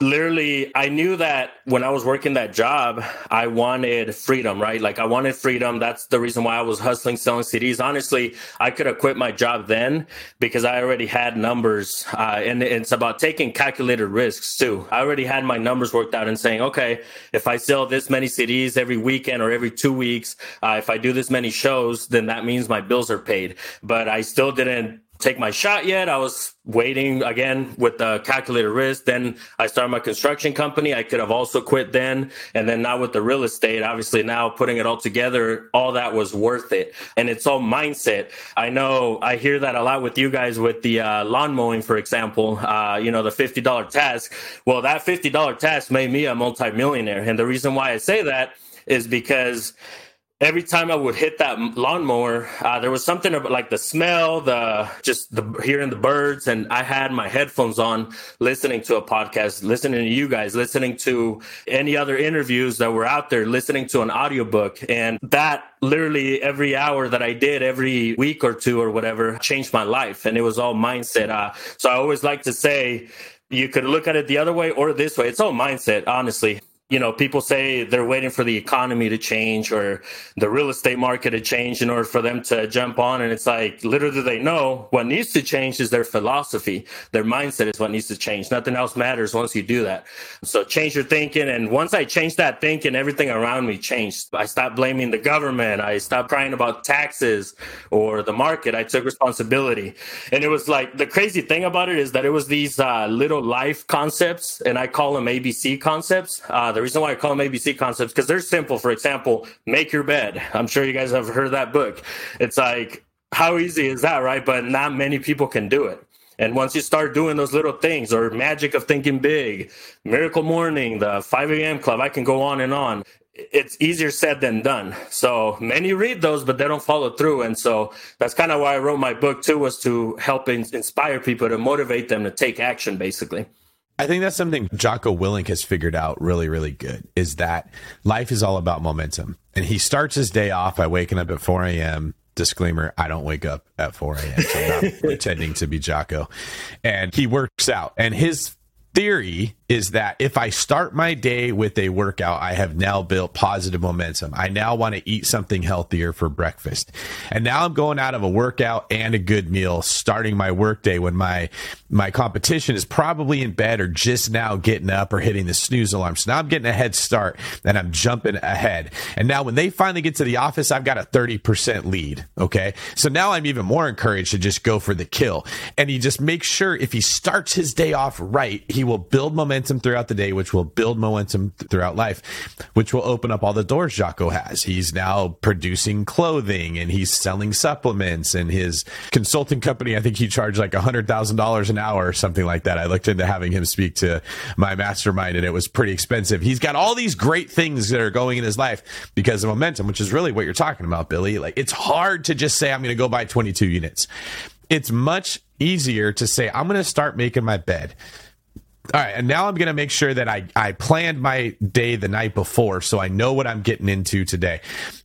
literally i knew that when i was working that job i wanted freedom right? Like i wanted freedom. That's the reason why i was hustling selling cds honestly i could have quit my job then because i already had numbers uh, and it's about taking calculated risks too. I already had my numbers worked out and saying okay if i sell this many cds every weekend or every two weeks uh, if i do this many shows then that means my bills are paid. But i still didn't take my shot yet. I was waiting again with the calculated risk. Then I started my construction company. I could have also quit then. And then now with the real estate, obviously now putting it all together, all that was worth it. And it's all mindset. I know I hear that a lot with you guys with the uh, lawn mowing, for example, uh, you know, the $50 task. Well, that $50 task made me a multimillionaire. And the reason why I say that is because every time I would hit that lawnmower, uh, there was something about like the smell, the just the hearing the birds, and I had my headphones on, listening to a podcast, listening to you guys, listening to any other interviews that were out there, listening to an audiobook, and that literally every hour that I did every week or two or whatever changed my life, and it was all mindset. Uh, so I always like to say. You could look at it the other way or this way. It's all mindset, honestly you know, people say they're waiting for the economy to change or the real estate market to change in order for them to jump on. And it's like, do they know what needs to change is their philosophy. Their mindset is what needs to change. Nothing else matters once you do that. So change your thinking. And once I changed that thinking, everything around me changed. I stopped blaming the government. I stopped crying about taxes or the market. I took responsibility. And it was like the crazy thing about it is that it was these uh, little life concepts, and I call them ABC concepts. Uh, the reason why I call them ABC concepts because they're simple. For example, make your bed. I'm sure you guys have heard that book. It's like how easy is that, right? But not many people can do it. And once you start doing those little things, or magic of thinking big, miracle morning, the 5 a.m. club, I can go on and on. It's easier said than done. So many read those, but they don't follow through. And so that's kind of why I wrote my book too, was to help inspire people to motivate them to take action, basically. I think that's something Jocko Willink has figured out really, really good is that life is all about momentum. And he starts his day off by waking up at 4 a.m. Disclaimer, I don't wake up at 4 a.m. So I'm not pretending to be Jocko. And he works out. And his theory is that if I start my day with a workout, I have now built positive momentum. I now want to eat something healthier for breakfast. And now I'm going out of a workout and a good meal, starting my workday when my my competition is probably in bed or just now getting up or hitting the snooze alarm. So now I'm getting a head start and I'm jumping ahead. And now when they finally get to the office, I've got a 30% lead. Okay. So now I'm even more encouraged to just go for the kill. And he just makes sure if he starts his day off right, he will build momentum throughout the day, which will build momentum throughout life, which will open up all the doors Jocko has. He's now producing clothing and he's selling supplements and his consulting company, I think he charged like $100,000 an hour or something like that. I looked into having him speak to my mastermind and it was pretty expensive. He's got all these great things that are going in his life because of momentum, which is really what you're talking about, Billy. Like it's hard to just say, I'm going to go buy 22 units. It's much easier to say, I'm going to start making my bed all right, and now I'm going to make sure that I, I planned my day the night before so I know what I'm getting into today.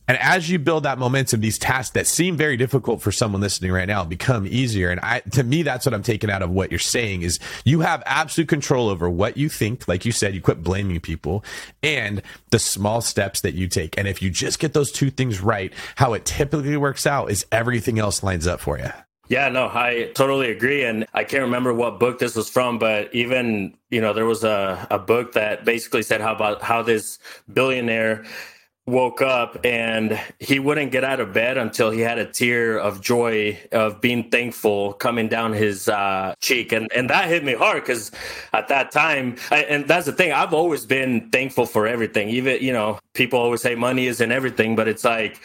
And as you build that momentum, these tasks that seem very difficult for someone listening right now become easier. And I, to me, that's what I'm taking out of what you're saying is you have absolute control over what you think. Like you said, you quit blaming people and the small steps that you take. And if you just get those two things right, how it typically works out is everything else lines up for you. Yeah, no, I totally agree. And I can't remember what book this was from, but even, you know, there was a, a book that basically said how about how this billionaire woke up and he wouldn't get out of bed until he had a tear of joy of being thankful coming down his uh, cheek and and that hit me hard because at that time I, and that's the thing i've always been thankful for everything even you know people always say money isn't everything but it's like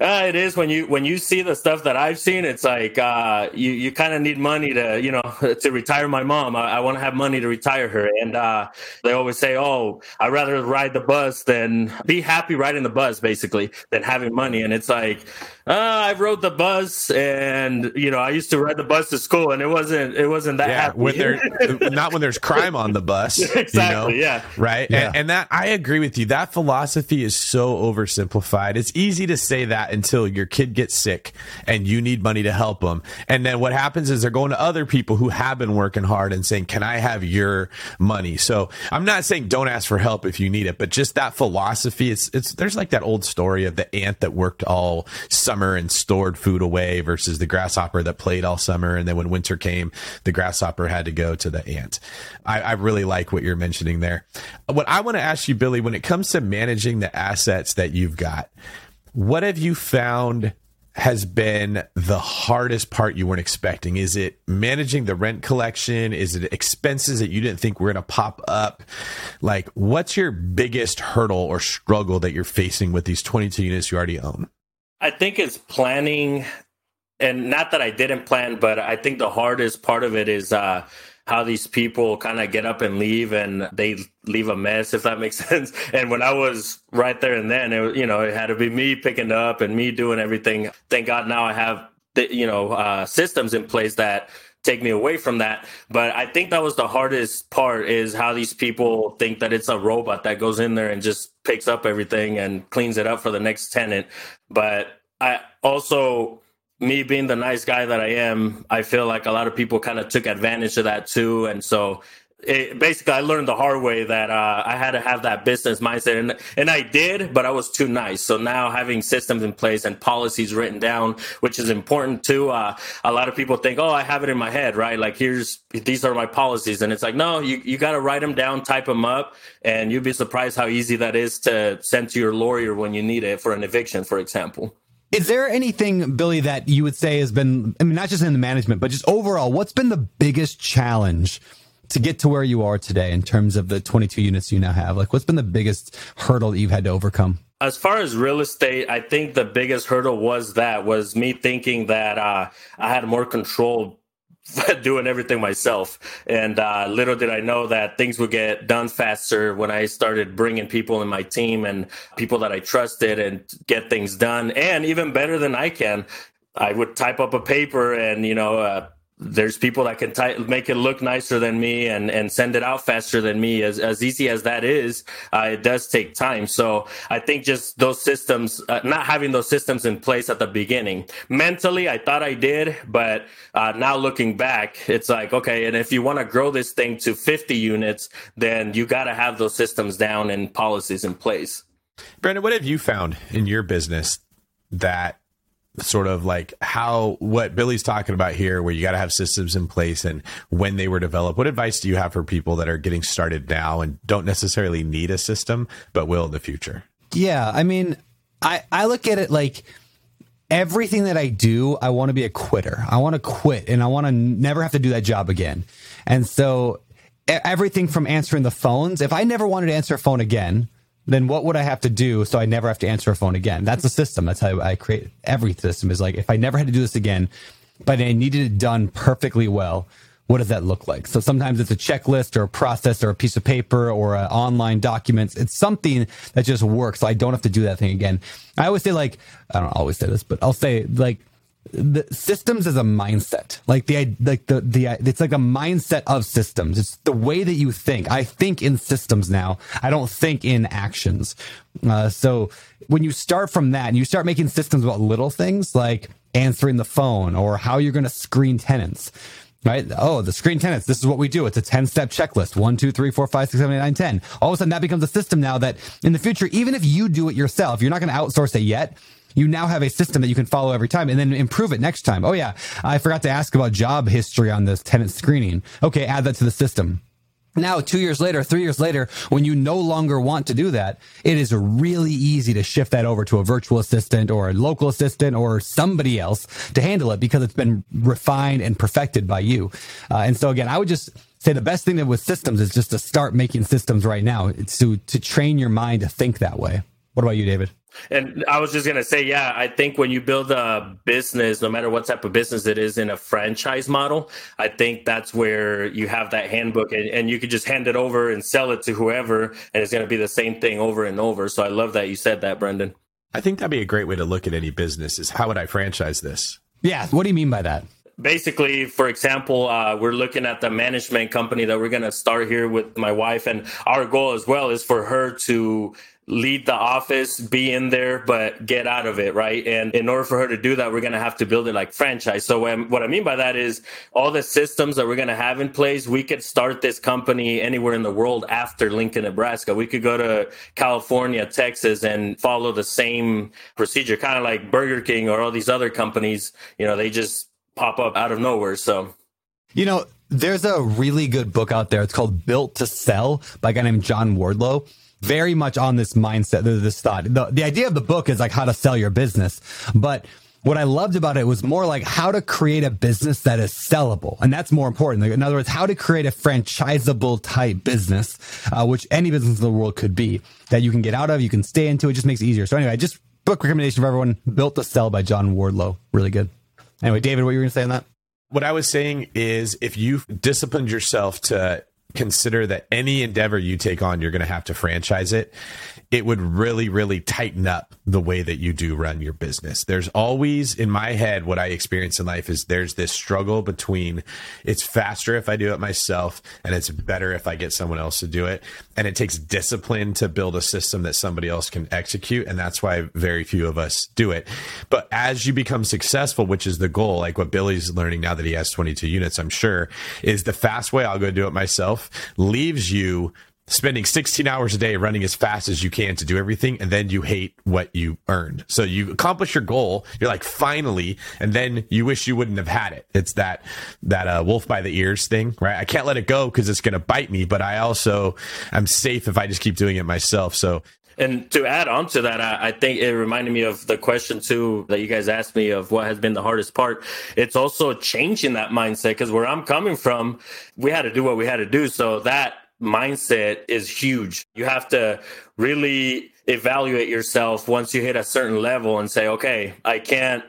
uh, it is when you when you see the stuff that I've seen. It's like uh, you you kind of need money to you know to retire my mom. I, I want to have money to retire her, and uh, they always say, "Oh, I'd rather ride the bus than be happy riding the bus, basically, than having money." And it's like uh, I rode the bus, and you know I used to ride the bus to school, and it wasn't it wasn't that yeah, happy. when there not when there's crime on the bus. exactly. You know? Yeah. Right. Yeah. And, and that I agree with you. That philosophy is so oversimplified. It's easy to say that until your kid gets sick and you need money to help them. And then what happens is they're going to other people who have been working hard and saying, "Can I have your money?" So I'm not saying don't ask for help if you need it, but just that philosophy. It's it's there's like that old story of the ant that worked all summer and stored food away versus the grasshopper that played all summer and then when winter came, the grasshopper had to go to the ant. I, I really like what you're mentioning there. What I want to ask you, Billy, when it comes to managing the assets that you've got, what have you found has been the hardest part you weren't expecting? Is it managing the rent collection? Is it expenses that you didn't think were going to pop up? Like, what's your biggest hurdle or struggle that you're facing with these 22 units you already own? I think it's planning, and not that I didn't plan, but I think the hardest part of it is uh, how these people kind of get up and leave, and they leave a mess, if that makes sense. And when I was right there and then, it, you know, it had to be me picking up and me doing everything. Thank God now I have, the, you know, uh, systems in place that take me away from that. But I think that was the hardest part is how these people think that it's a robot that goes in there and just picks up everything and cleans it up for the next tenant. But I also me being the nice guy that I am, I feel like a lot of people kind of took advantage of that too. And so it, basically, I learned the hard way that uh, I had to have that business mindset, and and I did, but I was too nice. So now having systems in place and policies written down, which is important too. Uh, a lot of people think, oh, I have it in my head, right? Like here's these are my policies, and it's like, no, you you got to write them down, type them up, and you'd be surprised how easy that is to send to your lawyer when you need it for an eviction, for example. Is there anything, Billy, that you would say has been, I mean, not just in the management, but just overall, what's been the biggest challenge to get to where you are today in terms of the 22 units you now have? Like, what's been the biggest hurdle that you've had to overcome? As far as real estate, I think the biggest hurdle was that was me thinking that uh, I had more control doing everything myself. And uh, little did I know that things would get done faster when I started bringing people in my team and people that I trusted and get things done. And even better than I can, I would type up a paper and, you know, uh, there's people that can ty- make it look nicer than me and, and send it out faster than me. As, as easy as that is, uh, it does take time. So I think just those systems, uh, not having those systems in place at the beginning. Mentally, I thought I did, but uh, now looking back, it's like, okay, and if you want to grow this thing to 50 units, then you got to have those systems down and policies in place. Brandon, what have you found in your business that sort of like how what Billy's talking about here, where you got to have systems in place and when they were developed. What advice do you have for people that are getting started now and don't necessarily need a system, but will in the future? Yeah, I mean, I I look at it like everything that I do, I want to be a quitter. I want to quit and I want to never have to do that job again. And so everything from answering the phones, if I never wanted to answer a phone again, then what would I have to do so I never have to answer a phone again? That's a system. That's how I create every system is like if I never had to do this again, but I needed it done perfectly well, what does that look like? So sometimes it's a checklist or a process or a piece of paper or online documents. It's something that just works. So I don't have to do that thing again. I always say like, I don't always say this, but I'll say like the systems is a mindset like the like the the it's like a mindset of systems it's the way that you think i think in systems now i don't think in actions uh, so when you start from that and you start making systems about little things like answering the phone or how you're going to screen tenants right? Oh, the screen tenants. This is what we do. It's a 10 step checklist. One, two, three, four, five, six, seven, eight, nine, 10. All of a sudden that becomes a system now that in the future, even if you do it yourself, you're not going to outsource it yet. You now have a system that you can follow every time and then improve it next time. Oh yeah, I forgot to ask about job history on this tenant screening. Okay, add that to the system. Now, two years later, three years later, when you no longer want to do that, it is really easy to shift that over to a virtual assistant or a local assistant or somebody else to handle it because it's been refined and perfected by you. Uh, and so again, I would just say the best thing with systems is just to start making systems right now. To, to train your mind to think that way. What about you, David? And I was just gonna say, yeah, I think when you build a business, no matter what type of business it is in a franchise model, I think that's where you have that handbook and, and you could just hand it over and sell it to whoever, and it's gonna be the same thing over and over. So I love that you said that, Brandon. I think that'd be a great way to look at any business is how would I franchise this? Yeah. What do you mean by that? basically for example uh, we're looking at the management company that we're going to start here with my wife and our goal as well is for her to lead the office, be in there, but get out of it, right? And in order for her to do that, we're going to have to build it like franchise. So what I mean by that is all the systems that we're going to have in place, we could start this company anywhere in the world after Lincoln, Nebraska. We could go to California, Texas and follow the same procedure, kind of like Burger King or all these other companies, you know, they just pop up out of nowhere. So, you know, there's a really good book out there. It's called Built to Sell by a guy named John Warrillow very much on this mindset, this thought. The, the idea of the book is like how to sell your business, but what I loved about it was more like how to create a business that is sellable. And that's more important. In other words, how to create a franchisable type business, uh, which any business in the world could be that you can get out of, you can stay into. It just makes it easier. So anyway, just book recommendation for everyone. Built to Sell by John Warrillow. Really good. Anyway, David, what you were going to say on that? What I was saying is if you've disciplined yourself to consider that any endeavor you take on, you're going to have to franchise it it would really, really tighten up the way that you do run your business. There's always in my head what I experience in life is there's this struggle between it's faster if I do it myself and it's better if I get someone else to do it. And it takes discipline to build a system that somebody else can execute. And that's why very few of us do it. But as you become successful, which is the goal, like what Billy's learning now that he has 22 units, I'm sure, is the fast way I'll go do it myself leaves you spending 16 hours a day running as fast as you can to do everything and then you hate what you earned. So you accomplish your goal you're like finally and then you wish you wouldn't have had it. It's that that uh, wolf by the ears thing right? I can't let it go because it's going to bite me but i also i'm safe if i just keep doing it myself. So and to add on to that, I, I, think it reminded me of the question too that you guys asked me of what has been the hardest part. It's also changing that mindset because where I'm coming from, we had to do what we had to do. So that mindset is huge. You have to really evaluate yourself once you hit a certain level and say, okay, I can't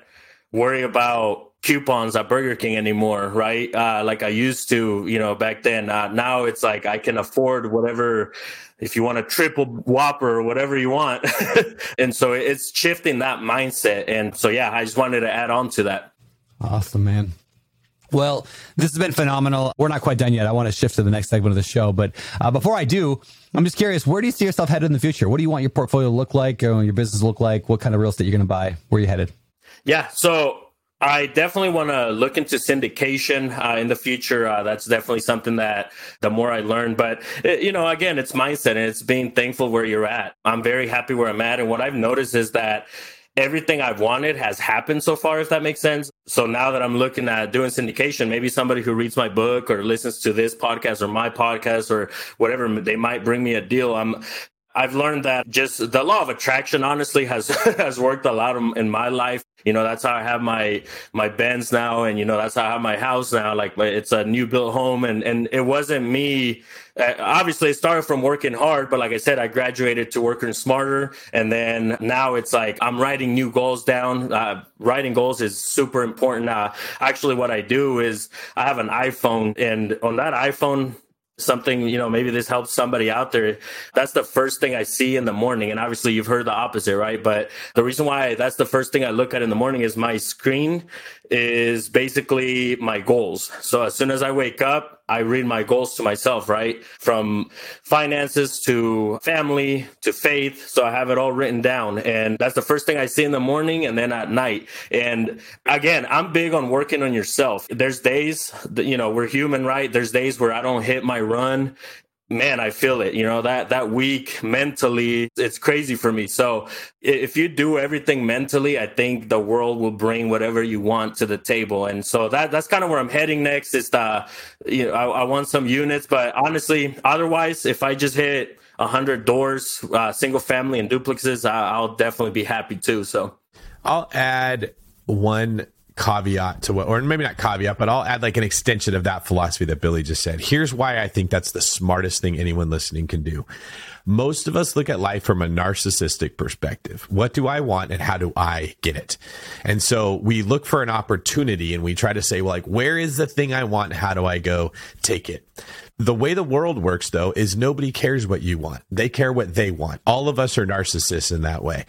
worry about coupons at Burger King anymore, right? Uh, like I used to, you know, back then. Uh, now it's like I can afford whatever, if you want a triple Whopper or whatever you want. and so it's shifting that mindset. And so, yeah, I just wanted to add on to that. Awesome, man. Well, this has been phenomenal. We're not quite done yet. I want to shift to the next segment of the show. But uh, before I do, I'm just curious, where do you see yourself headed in the future? What do you want your portfolio to look like, or your business look like? What kind of real estate you're going to buy? Where are you headed? Yeah. So I definitely want to look into syndication uh, in the future. Uh, that's definitely something that the more I learn, but it, you know, again, it's mindset and it's being thankful where you're at. I'm very happy where I'm at. And what I've noticed is that everything I've wanted has happened so far, if that makes sense. So now that I'm looking at doing syndication, maybe somebody who reads my book or listens to this podcast or my podcast or whatever, they might bring me a deal. I'm I've learned that just the law of attraction honestly has has worked a lot in my life. You know, that's how I have my my Benz now, and you know that's how I have my house now. Like it's a new built home, and and it wasn't me. Uh, obviously, it started from working hard, but like I said, I graduated to working smarter, and then now it's like I'm writing new goals down. Uh, writing goals is super important. Uh, actually, what I do is I have an iPhone, and on that iPhone, something, you know, maybe this helps somebody out there. That's the first thing I see in the morning. And obviously you've heard the opposite, right? But the reason why that's the first thing I look at in the morning is my screen is basically my goals. So as soon as I wake up, I read my goals to myself, right? From finances to family to faith. So I have it all written down. And that's the first thing I see in the morning and then at night. And again, I'm big on working on yourself. There's days that, you know, we're human, right? There's days where I don't hit my run man, I feel it. You know, that that week mentally, it's crazy for me. So if you do everything mentally, I think the world will bring whatever you want to the table. And so that that's kind of where I'm heading next. Is the you know, I, I want some units, but honestly, otherwise, if I just hit hundred doors, uh, single family and duplexes, I, I'll definitely be happy too. So I'll add one caveat to what, or maybe not caveat, but I'll add like an extension of that philosophy that Billy just said. Here's why I think that's the smartest thing anyone listening can do. Most of us look at life from a narcissistic perspective. What do I want and how do I get it? And so we look for an opportunity and we try to say, well, like, where is the thing I want? How do I go take it? The way the world works, though, is nobody cares what you want. They care what they want. All of us are narcissists in that way.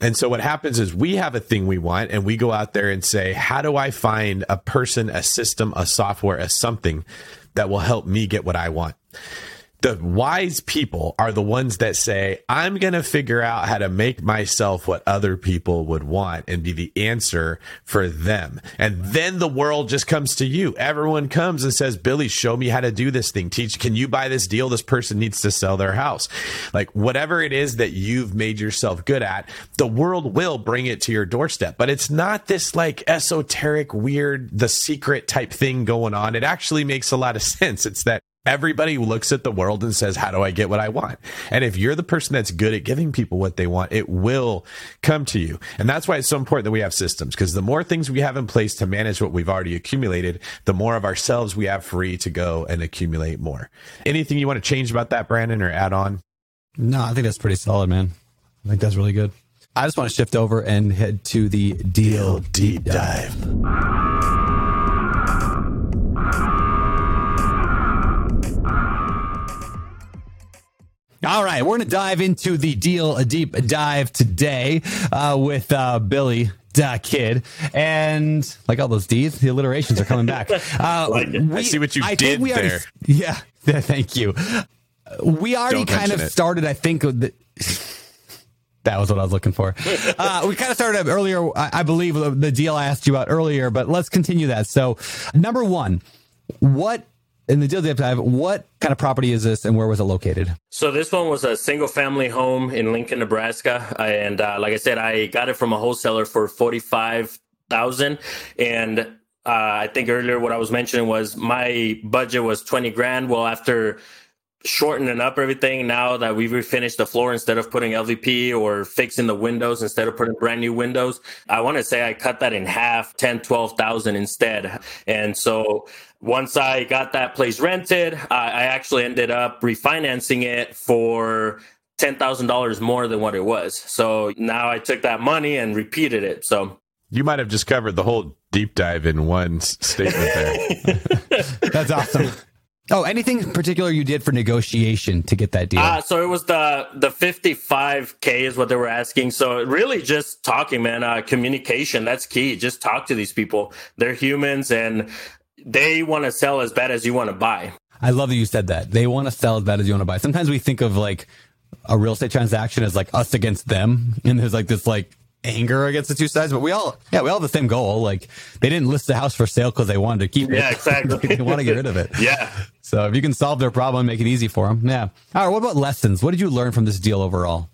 And so what happens is we have a thing we want and we go out there and say, how do I find a person, a system, a software, a something that will help me get what I want? The wise people are the ones that say, I'm going to figure out how to make myself what other people would want and be the answer for them. And then the world just comes to you. Everyone comes and says, Billy, show me how to do this thing. Teach, can you buy this deal? This person needs to sell their house. Like whatever it is that you've made yourself good at, the world will bring it to your doorstep. But it's not this like esoteric, weird, the secret type thing going on. It actually makes a lot of sense. It's that Everybody looks at the world and says, How do I get what I want? And if you're the person that's good at giving people what they want, it will come to you. And that's why it's so important that we have systems because the more things we have in place to manage what we've already accumulated, the more of ourselves we have free to go and accumulate more. Anything you want to change about that, Brandon, or add on? No, I think that's pretty solid, man. I think that's really good. I just want to shift over and head to the deal deep dive. All right, we're going to dive into the deal a deep dive today uh, with uh, Billy Dha Kidd, and like all those D's, the alliterations are coming back. Uh, like we, I see what you I did there. Already, yeah, thank you. We already Don't kind of it. started. I think. The, that was what I was looking for. Uh, we kind of started earlier, I, I believe, the deal I asked you about earlier, but let's continue that. So, number one, what in the deal deep dive, what kind of property is this and where was it located? So this one was a single family home in Lincoln, Nebraska. And uh, like I said, I got it from a wholesaler for 45000 And uh, I think earlier what I was mentioning was my budget was 20 grand. Well, after shortening up everything now that we've refinished the floor instead of putting LVP or fixing the windows instead of putting brand new windows. I want to say I cut that in half, 10, 12,000 instead. And so once I got that place rented, I, I actually ended up refinancing it for $10,000 more than what it was. So now I took that money and repeated it. So you might have just covered the whole deep dive in one statement there. That's awesome. Oh, anything particular you did for negotiation to get that deal? Uh, so it was the the 55k is what they were asking. So really just talking, man. Uh, communication that's key. Just talk to these people. They're humans and they want to sell as bad as you want to buy. I love that you said that. They want to sell as bad as you want to buy. Sometimes we think of like a real estate transaction as like us against them, and there's like this like anger against the two sides, but we all, yeah, we all have the same goal. Like they didn't list the house for sale because they wanted to keep it. Yeah, exactly. they want to get rid of it. yeah. So if you can solve their problem, make it easy for them. Yeah. All right. What about lessons? What did you learn from this deal overall?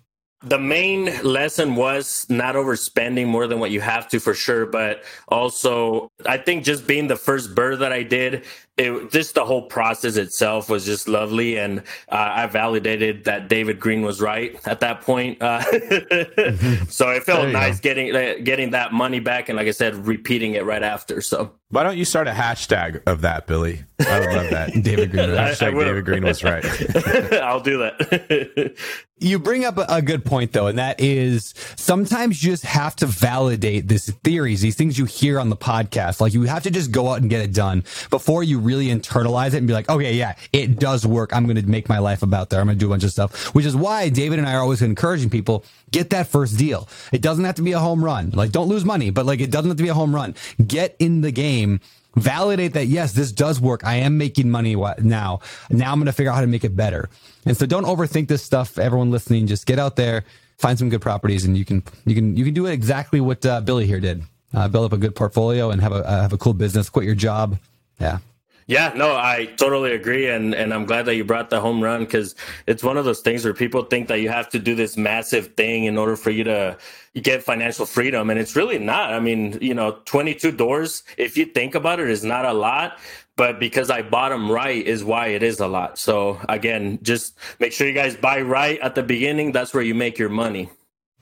The main lesson was not overspending more than what you have to for sure, but also I think just being the first BRRRR that I did it just the whole process itself was just lovely and uh, i validated that david greene was right at that point uh, so it felt nice go. getting uh, getting that money back and like i said repeating it right after so. Why don't you start a hashtag of that billy? I would love that. David Greene hashtag david greene was right. I'll do that. You bring up a good point though and that is sometimes you just have to validate these theories these things you hear on the podcast. Like you have to just go out and get it done before you really internalize it and be like, okay, yeah, it does work. I'm going to make my life about there. I'm going to do a bunch of stuff, which is why David and I are always encouraging people get that first deal. It doesn't have to be a home run. Like don't lose money, but like it doesn't have to be a home run. Get in the game validate that yes, this does work. I am making money now. Now I'm going to figure out how to make it better. And so don't overthink this stuff. Everyone listening, just get out there, find some good properties, and you can you can you can do exactly what uh, Billy here did. Uh, build up a good portfolio and have a uh, have a cool business. Quit your job. Yeah. Yeah, no, I totally agree, and and I'm glad that you brought the home run because it's one of those things where people think that you have to do this massive thing in order for you to get financial freedom, and it's really not. I mean, you know, 22 doors, if you think about it, is not a lot, but because I bought them right is why it is a lot. So again, just make sure you guys buy right at the beginning. That's where you make your money.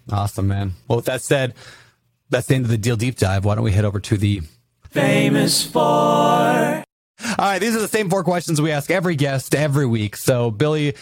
Awesome, man. Well, with that said, that's the end of the deal deep dive. Why don't we head over to the famous for? All right, these are the same four questions we ask every guest every week. So, Billy,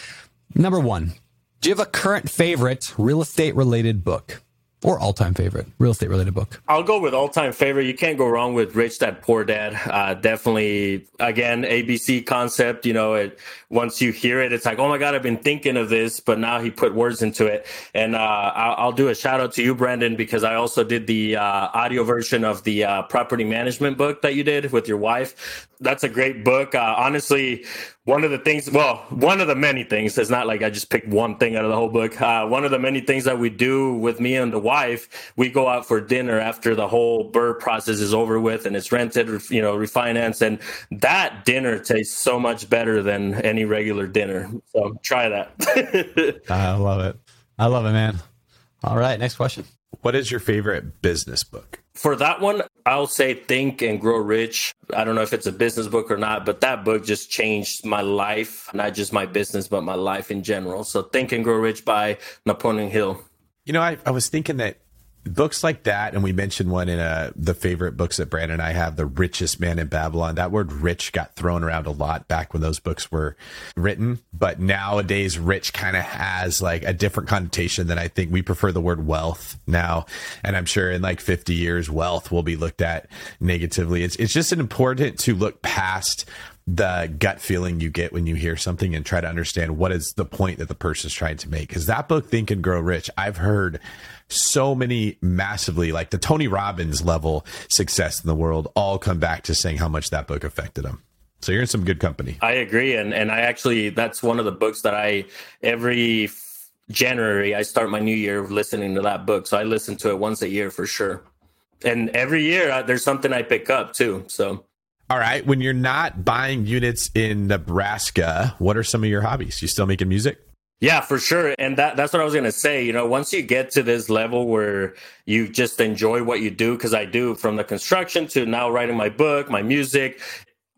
number one, do you have a current favorite real estate related book? Or all time favorite real estate related book? I'll go with all time favorite. You can't go wrong with Rich Dad Poor Dad. Uh, definitely, again, ABC concept. You know, it once you hear it, it's like, oh my god, I've been thinking of this, but now he put words into it. And uh, I'll, I'll, do a shout out to you, Brandon, because I also did the uh, audio version of the uh, property management book that you did with your wife. That's a great book. Uh, honestly, one of the things, well, one of the many things, it's not like I just picked one thing out of the whole book. Uh, one of the many things that we do with me and the wife, we go out for dinner after the whole BRRRR process is over with and it's rented, you know, refinanced. And that dinner tastes so much better than any regular dinner. So try that. I love it. I love it, man. All right. Next question. What is your favorite business book? For that one, I'll say Think and Grow Rich. I don't know if it's a business book or not, but that book just changed my life, not just my business, but my life in general. So Think and Grow Rich by Napoleon Hill. You know, I, I was thinking that books like that, and we mentioned one in uh, the favorite books that Brandon and I have, The Richest Man in Babylon. That word rich got thrown around a lot back when those books were written. But nowadays, rich kind of has like a different connotation than I think we prefer the word wealth now. And I'm sure in like 50 years, wealth will be looked at negatively. It's, it's just important to look past the gut feeling you get when you hear something and try to understand what is the point that the person is trying to make. Because that book, Think and Grow Rich, I've heard so many massively like the Tony Robbins level success in the world all come back to saying how much that book affected them. So you're in some good company. I agree, and and I actually that's one of the books that I every January I start my new year listening to that book. So I listen to it once a year for sure, and every year uh, there's something I pick up too. So. All right. When you're not buying units in Nebraska, what are some of your hobbies? You still making music? Yeah, for sure. And that that's what I was going to say. You know, once you get to this level where you just enjoy what you do, because I do from the construction to now writing my book, my music.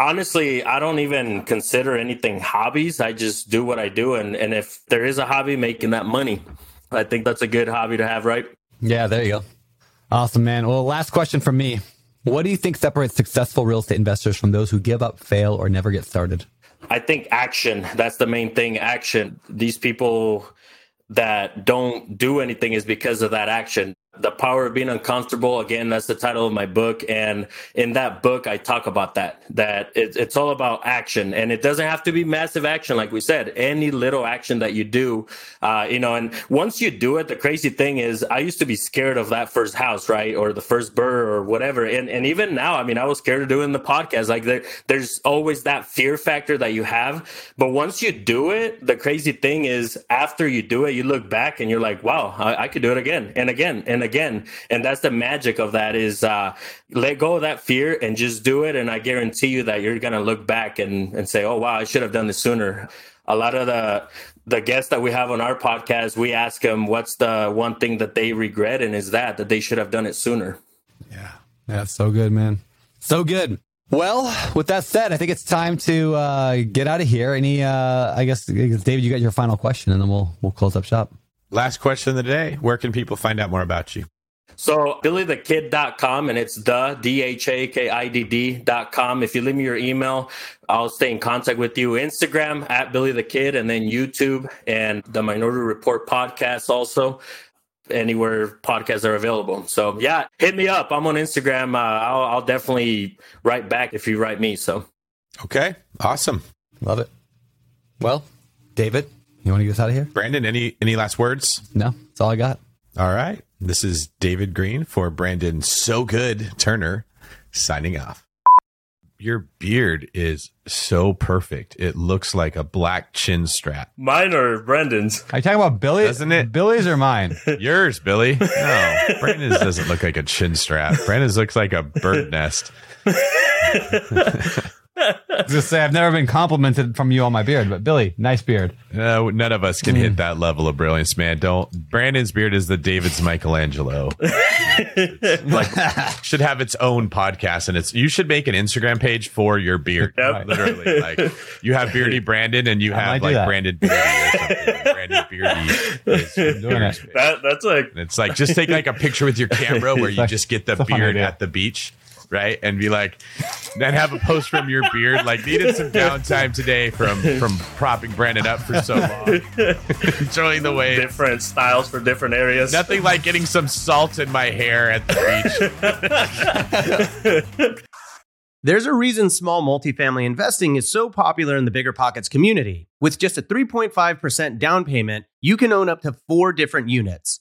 Honestly, I don't even consider anything hobbies. I just do what I do. And, and if there is a hobby, making that money, I think that's a good hobby to have, right? Yeah, there you go. Awesome, man. Well, last question from me. What do you think separates successful real estate investors from those who give up, fail, or never get started? I think action. That's the main thing. Action. These people that don't do anything is because of that action. The Power of Being Uncomfortable, again, that's the title of my book. And in that book, I talk about that, that it, it's all about action. And it doesn't have to be massive action, like we said, any little action that you do, uh, you know, and once you do it, the crazy thing is I used to be scared of that first house, right? Or the first BRRRR or whatever. And, and even now, I mean, I was scared of doing the podcast. Like there, there's always that fear factor that you have. But once you do it, the crazy thing is after you do it, you look back and you're like, wow, I, I could do it again and again and again. And that's the magic of that is uh, let go of that fear and just do it. And I guarantee you that you're going to look back and, and say, oh, wow, I should have done this sooner. A lot of the the guests that we have on our podcast, we ask them what's the one thing that they regret, and is that that they should have done it sooner. Yeah, that's so good, man. So good. Well, with that said, I think it's time to uh, get out of here. Any, uh, I guess, David, you got your final question, and then we'll we'll close up shop. Last question of the day. Where can people find out more about you? So billydhakidd.com and it's the D-H-A-K-I-D-D.com. If you leave me your email, I'll stay in contact with you. Instagram at Billy Dha Kidd and then YouTube and the Minority Report podcast also anywhere podcasts are available. So yeah, hit me up. I'm on Instagram. Uh, I'll, I'll definitely write back if you write me. So okay, awesome, love it. Well, David, you want to get us out of here? Brandon, any any last words? No, that's all I got. All right. This is David Greene for Brandon So Good Turner signing off. Your beard is so perfect. It looks like a black chin strap. Mine or Brandon's? Are you talking about Billy? Doesn't it? Billy's or mine? Yours, Billy. No, Brandon's doesn't look like a chin strap. Brandon's looks like a bird nest. Just say I've never been complimented from you on my beard, but Billy, nice beard. No, none of us can hit mm. that level of brilliance, man. Don't. Brandon's beard is the David's Michelangelo. like should have its own podcast, and it's you should make an Instagram page for your beard. Yep. Literally, like you have Beardy Brandon, and you I have like that. Brandon Beardy or something. Brandon Beardy. Is doing beard's it. page. That, that's like And it's like just take like a picture with your camera where you just get the it's a fun beard at the beach, right? And be like, then have a post from your beard. Like needed some downtime today from from propping Brandon up for so long, enjoying the way. different styles for different areas. Nothing like getting some salt in my hair at the beach. There's a reason small multifamily investing is so popular in the BiggerPockets community. With just a 3.5% down payment, you can own up to four different units.